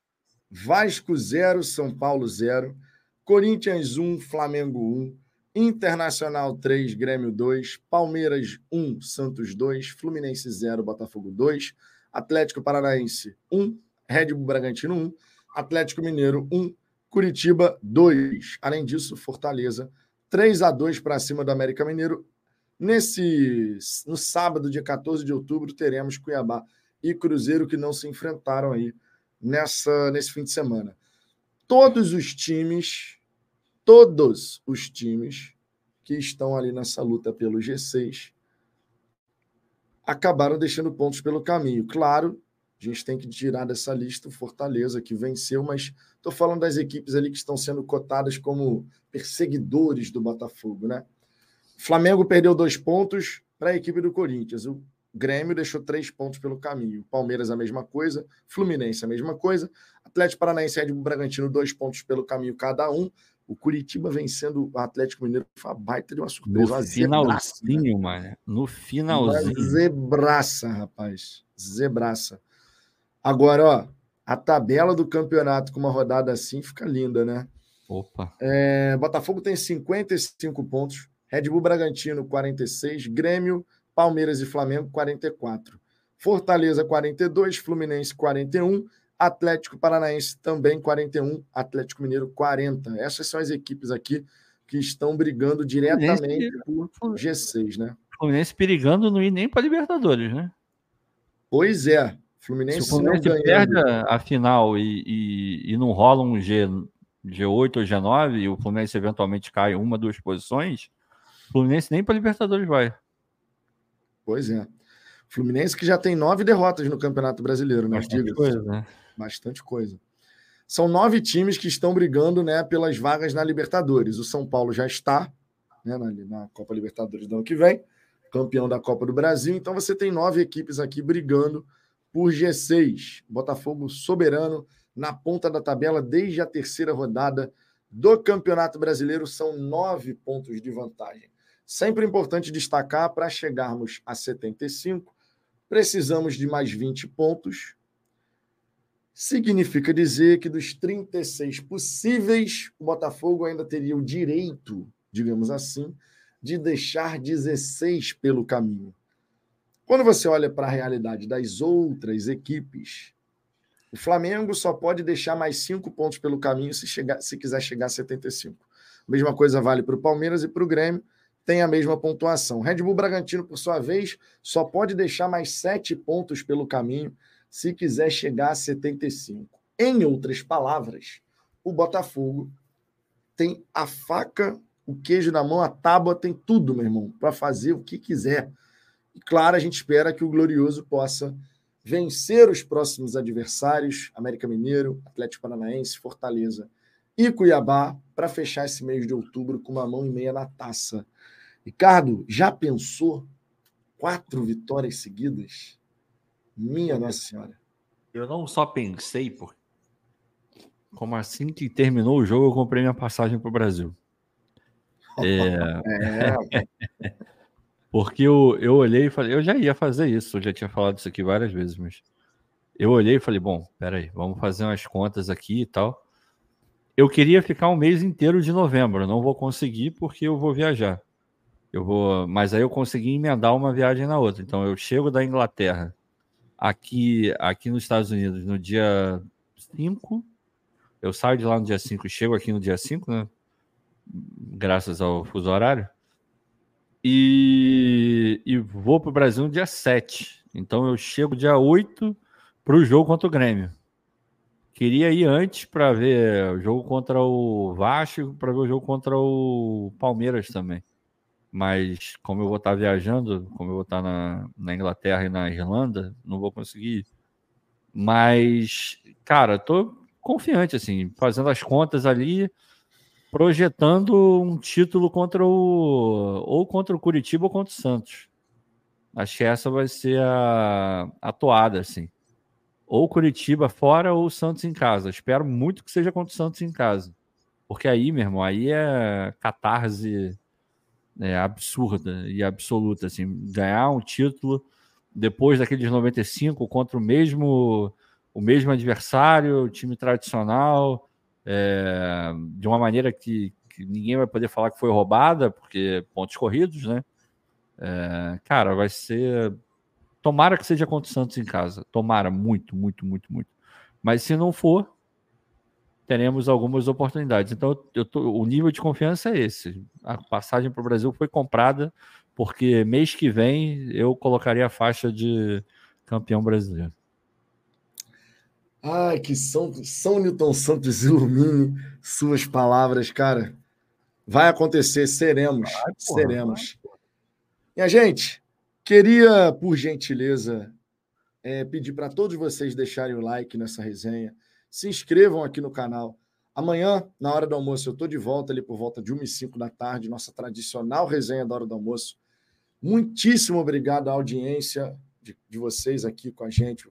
Vasco 0, São Paulo 0. Corinthians 1, Flamengo 1. Internacional 3, Grêmio 2. Palmeiras 1, Santos 2. Fluminense 0, Botafogo 2. Atlético Paranaense 1. Red Bull Bragantino 1. Atlético Mineiro 1, Curitiba 2. Além disso, Fortaleza 3 a 2 para cima do América Mineiro. Nesse no sábado, dia 14 de outubro, teremos Cuiabá e Cruzeiro que não se enfrentaram aí nessa nesse fim de semana. Todos os times, todos os times que estão ali nessa luta pelo G6 acabaram deixando pontos pelo caminho. Claro a gente tem que tirar dessa lista o Fortaleza, que venceu, mas estou falando das equipes ali que estão sendo cotadas como perseguidores do Botafogo, né? Flamengo perdeu dois pontos para a equipe do Corinthians. O Grêmio deixou três pontos pelo caminho. Palmeiras a mesma coisa, Fluminense a mesma coisa, Atlético Paranaense e Red Bull Bragantino dois pontos pelo caminho cada um. O Curitiba vencendo o Atlético Mineiro foi uma baita de uma surpresa. No finalzinho, mano. No finalzinho. Uma zebraça, rapaz. Zebraça. Agora, ó, a tabela do campeonato com uma rodada assim fica linda, né? Opa. É, Botafogo tem 55 pontos, Red Bull Bragantino 46, Grêmio, Palmeiras e Flamengo 44. Fortaleza 42, Fluminense 41, Atlético Paranaense também 41, Atlético Mineiro 40. Essas são as equipes aqui que estão brigando diretamente por G6, né? Fluminense perigando não ir nem para Libertadores, né? Pois é. Fluminense, Se o Fluminense perde a final e, e, e, não rola um G, G8 ou G9 e o Fluminense eventualmente cai uma, duas posições, o Fluminense nem para Libertadores vai. Pois é. Fluminense que já tem nove derrotas no Campeonato Brasileiro, né? Bastante coisa, né? Bastante coisa. São nove times que estão brigando né, pelas vagas na Libertadores. O São Paulo já está né, na, na Copa Libertadores do ano que vem, campeão da Copa do Brasil. Então você tem nove equipes aqui brigando por G6. Botafogo soberano na ponta da tabela desde a terceira rodada do Campeonato Brasileiro. São nove pontos de vantagem. Sempre importante destacar para chegarmos a 75, precisamos de mais 20 pontos. Significa dizer que dos 36 possíveis, o Botafogo ainda teria o direito, digamos assim, de deixar 16 pelo caminho. Quando você olha para a realidade das outras equipes, o Flamengo só pode deixar mais cinco pontos pelo caminho se, chegar, se quiser chegar a 75. Mesma coisa vale para o Palmeiras e para o Grêmio, tem a mesma pontuação. Red Bull Bragantino, por sua vez, só pode deixar mais sete pontos pelo caminho se quiser chegar a 75. Em outras palavras, o Botafogo tem a faca, o queijo na mão, a tábua, tem tudo, meu irmão, para fazer o que quiser e claro, a gente espera que o Glorioso possa vencer os próximos adversários, América Mineiro, Atlético Paranaense, Fortaleza e Cuiabá, para fechar esse mês de outubro com uma mão e meia na taça. Ricardo, já pensou quatro vitórias seguidas? Minha Nossa Senhora. Eu não só pensei, por como assim que terminou o jogo, eu comprei minha passagem para o Brasil. (laughs) É... é. Porque eu, eu olhei e falei, eu já ia fazer isso, eu já tinha falado isso aqui várias vezes, mas eu olhei e falei, bom, peraí, vamos fazer umas contas aqui e tal. Eu queria ficar um mês inteiro de novembro, não vou conseguir porque eu vou viajar. Eu vou, mas aí eu consegui emendar uma viagem na outra. Então eu chego da Inglaterra aqui aqui nos Estados Unidos no dia 5. Eu saio de lá no dia 5 e chego aqui no dia 5, né? Graças ao fuso horário. E, e vou para o Brasil no dia 7. Então eu chego dia 8 para o jogo contra o Grêmio. Queria ir antes para ver o jogo contra o Vasco, para ver o jogo contra o Palmeiras também. Mas como eu vou estar viajando, como eu vou estar na, na Inglaterra e na Irlanda, não vou conseguir. Mas, cara, tô confiante, assim, fazendo as contas ali projetando um título contra o ou contra o Curitiba ou contra o Santos. Acho que essa vai ser a, a toada, assim. Ou Curitiba fora ou Santos em casa. Espero muito que seja contra o Santos em casa. Porque aí, meu irmão, aí é catarse é, absurda e absoluta. Assim, ganhar um título depois daqueles 95 contra o mesmo, o mesmo adversário, o time tradicional é, de uma maneira que, que, ninguém vai poder falar que foi roubada, porque pontos corridos, né? É, cara, vai ser. Tomara que seja contra o Santos em casa. Tomara, muito, muito, muito, muito. Mas se não for, teremos algumas oportunidades. Então, eu tô, o nível de confiança é esse. A passagem para o Brasil foi comprada, porque mês que vem eu colocaria a faixa de campeão brasileiro. Ai, que São, São Newton Santos ilumine suas palavras, cara. Vai acontecer, seremos, vai, porra, seremos. Vai, Minha gente, queria, por gentileza, é, pedir para todos vocês deixarem o like nessa resenha, se inscrevam aqui no canal. Amanhã, na hora do almoço, eu estou de volta ali por volta de 1 e 5 da tarde, nossa tradicional resenha da hora do almoço. Muitíssimo obrigado à audiência de, de vocês aqui com a gente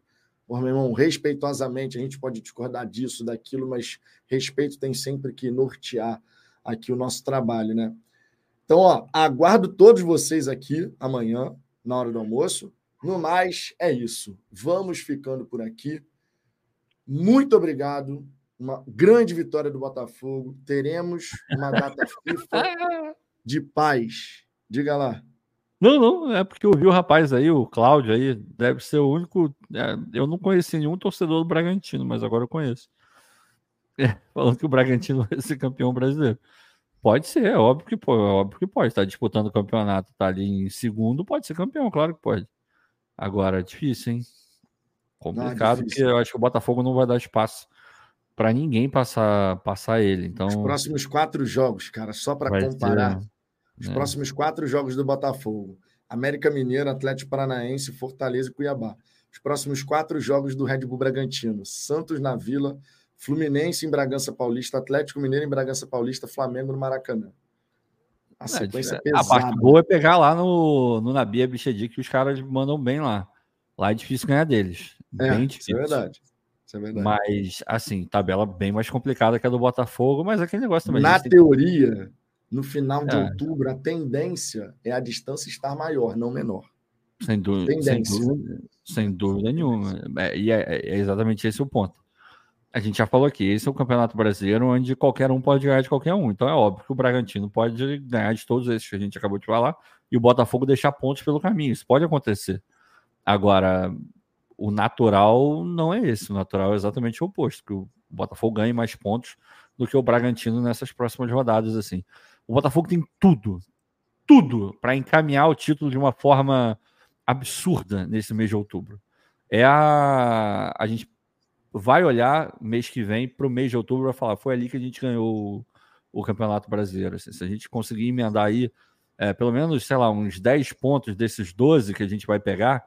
Pô, meu irmão, respeitosamente, a gente pode discordar disso, daquilo, mas respeito tem sempre que nortear aqui o nosso trabalho, né? Então, ó, aguardo todos vocês aqui amanhã, na hora do almoço. No mais, é isso. Vamos ficando por aqui. Muito obrigado. Uma grande vitória do Botafogo. Teremos uma data (laughs) FIFA de paz. Diga lá. Não, não, é porque eu vi o rapaz aí, o Cláudio aí, deve ser o único. É, eu não conheci nenhum torcedor do Bragantino, mas agora eu conheço. É, falando que o Bragantino vai ser campeão brasileiro. Pode ser, é óbvio que pode, é óbvio que pode. Está disputando o campeonato, está ali em segundo, pode ser campeão, claro que pode. Agora, difícil, hein? Complicado, não, porque eu acho que o Botafogo não vai dar espaço para ninguém passar, passar ele. Então, os próximos quatro jogos, cara, só para comparar. Ter, os é. próximos quatro jogos do Botafogo: América Mineiro, Atlético Paranaense, Fortaleza e Cuiabá. Os próximos quatro jogos do Red Bull Bragantino: Santos na Vila, Fluminense em Bragança Paulista, Atlético Mineiro em Bragança Paulista, Flamengo no Maracanã. A é, sequência é, pesada. A parte boa é pegar lá no, no Nabia Bichedi, que os caras mandam bem lá. Lá é difícil ganhar deles. É, bem difícil. Isso é verdade. Isso é verdade. Mas, assim, tabela bem mais complicada que a do Botafogo, mas aquele negócio também. Na teoria, no final de é. outubro, a tendência é a distância estar maior, não menor. Sem, dúvida, sem dúvida, sem dúvida nenhuma. É, e é, é, exatamente esse o ponto. A gente já falou aqui, esse é o Campeonato Brasileiro onde qualquer um pode ganhar de qualquer um. Então é óbvio que o Bragantino pode ganhar de todos esses que a gente acabou de falar e o Botafogo deixar pontos pelo caminho. Isso pode acontecer. Agora, o natural não é esse. O natural é exatamente o oposto, que o Botafogo ganhe mais pontos do que o Bragantino nessas próximas rodadas. assim. O Botafogo tem tudo, tudo para encaminhar o título de uma forma absurda nesse mês de outubro. É a a gente vai olhar mês que vem para o mês de outubro vai falar foi ali que a gente ganhou o, o Campeonato Brasileiro. Assim, se a gente conseguir emendar aí é, pelo menos, sei lá, uns 10 pontos desses 12 que a gente vai pegar,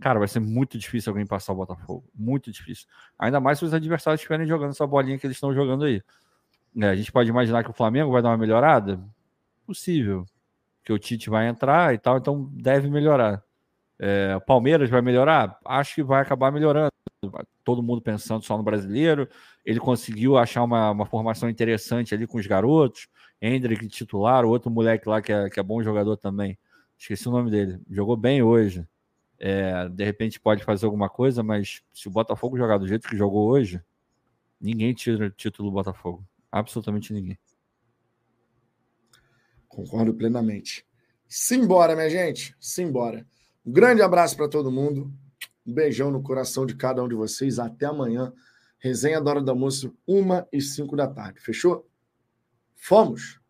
cara, vai ser muito difícil alguém passar o Botafogo. Muito difícil. Ainda mais se os adversários estiverem jogando essa bolinha que eles estão jogando aí. É, a gente pode imaginar que o Flamengo vai dar uma melhorada? Possível. Que o Tite vai entrar e tal, então deve melhorar. É, o Palmeiras vai melhorar? Acho que vai acabar melhorando. Todo mundo pensando só no brasileiro. Ele conseguiu achar uma, uma formação interessante ali com os garotos. Hendrick titular, outro moleque lá que é, que é bom jogador também. Esqueci o nome dele. Jogou bem hoje. É, de repente pode fazer alguma coisa, mas se o Botafogo jogar do jeito que jogou hoje, ninguém tira o título do Botafogo. Absolutamente ninguém. Concordo plenamente. Simbora, minha gente. Simbora. Um grande abraço para todo mundo. Um beijão no coração de cada um de vocês. Até amanhã. Resenha da Hora do Almoço, 1 e 5 da tarde. Fechou? Fomos!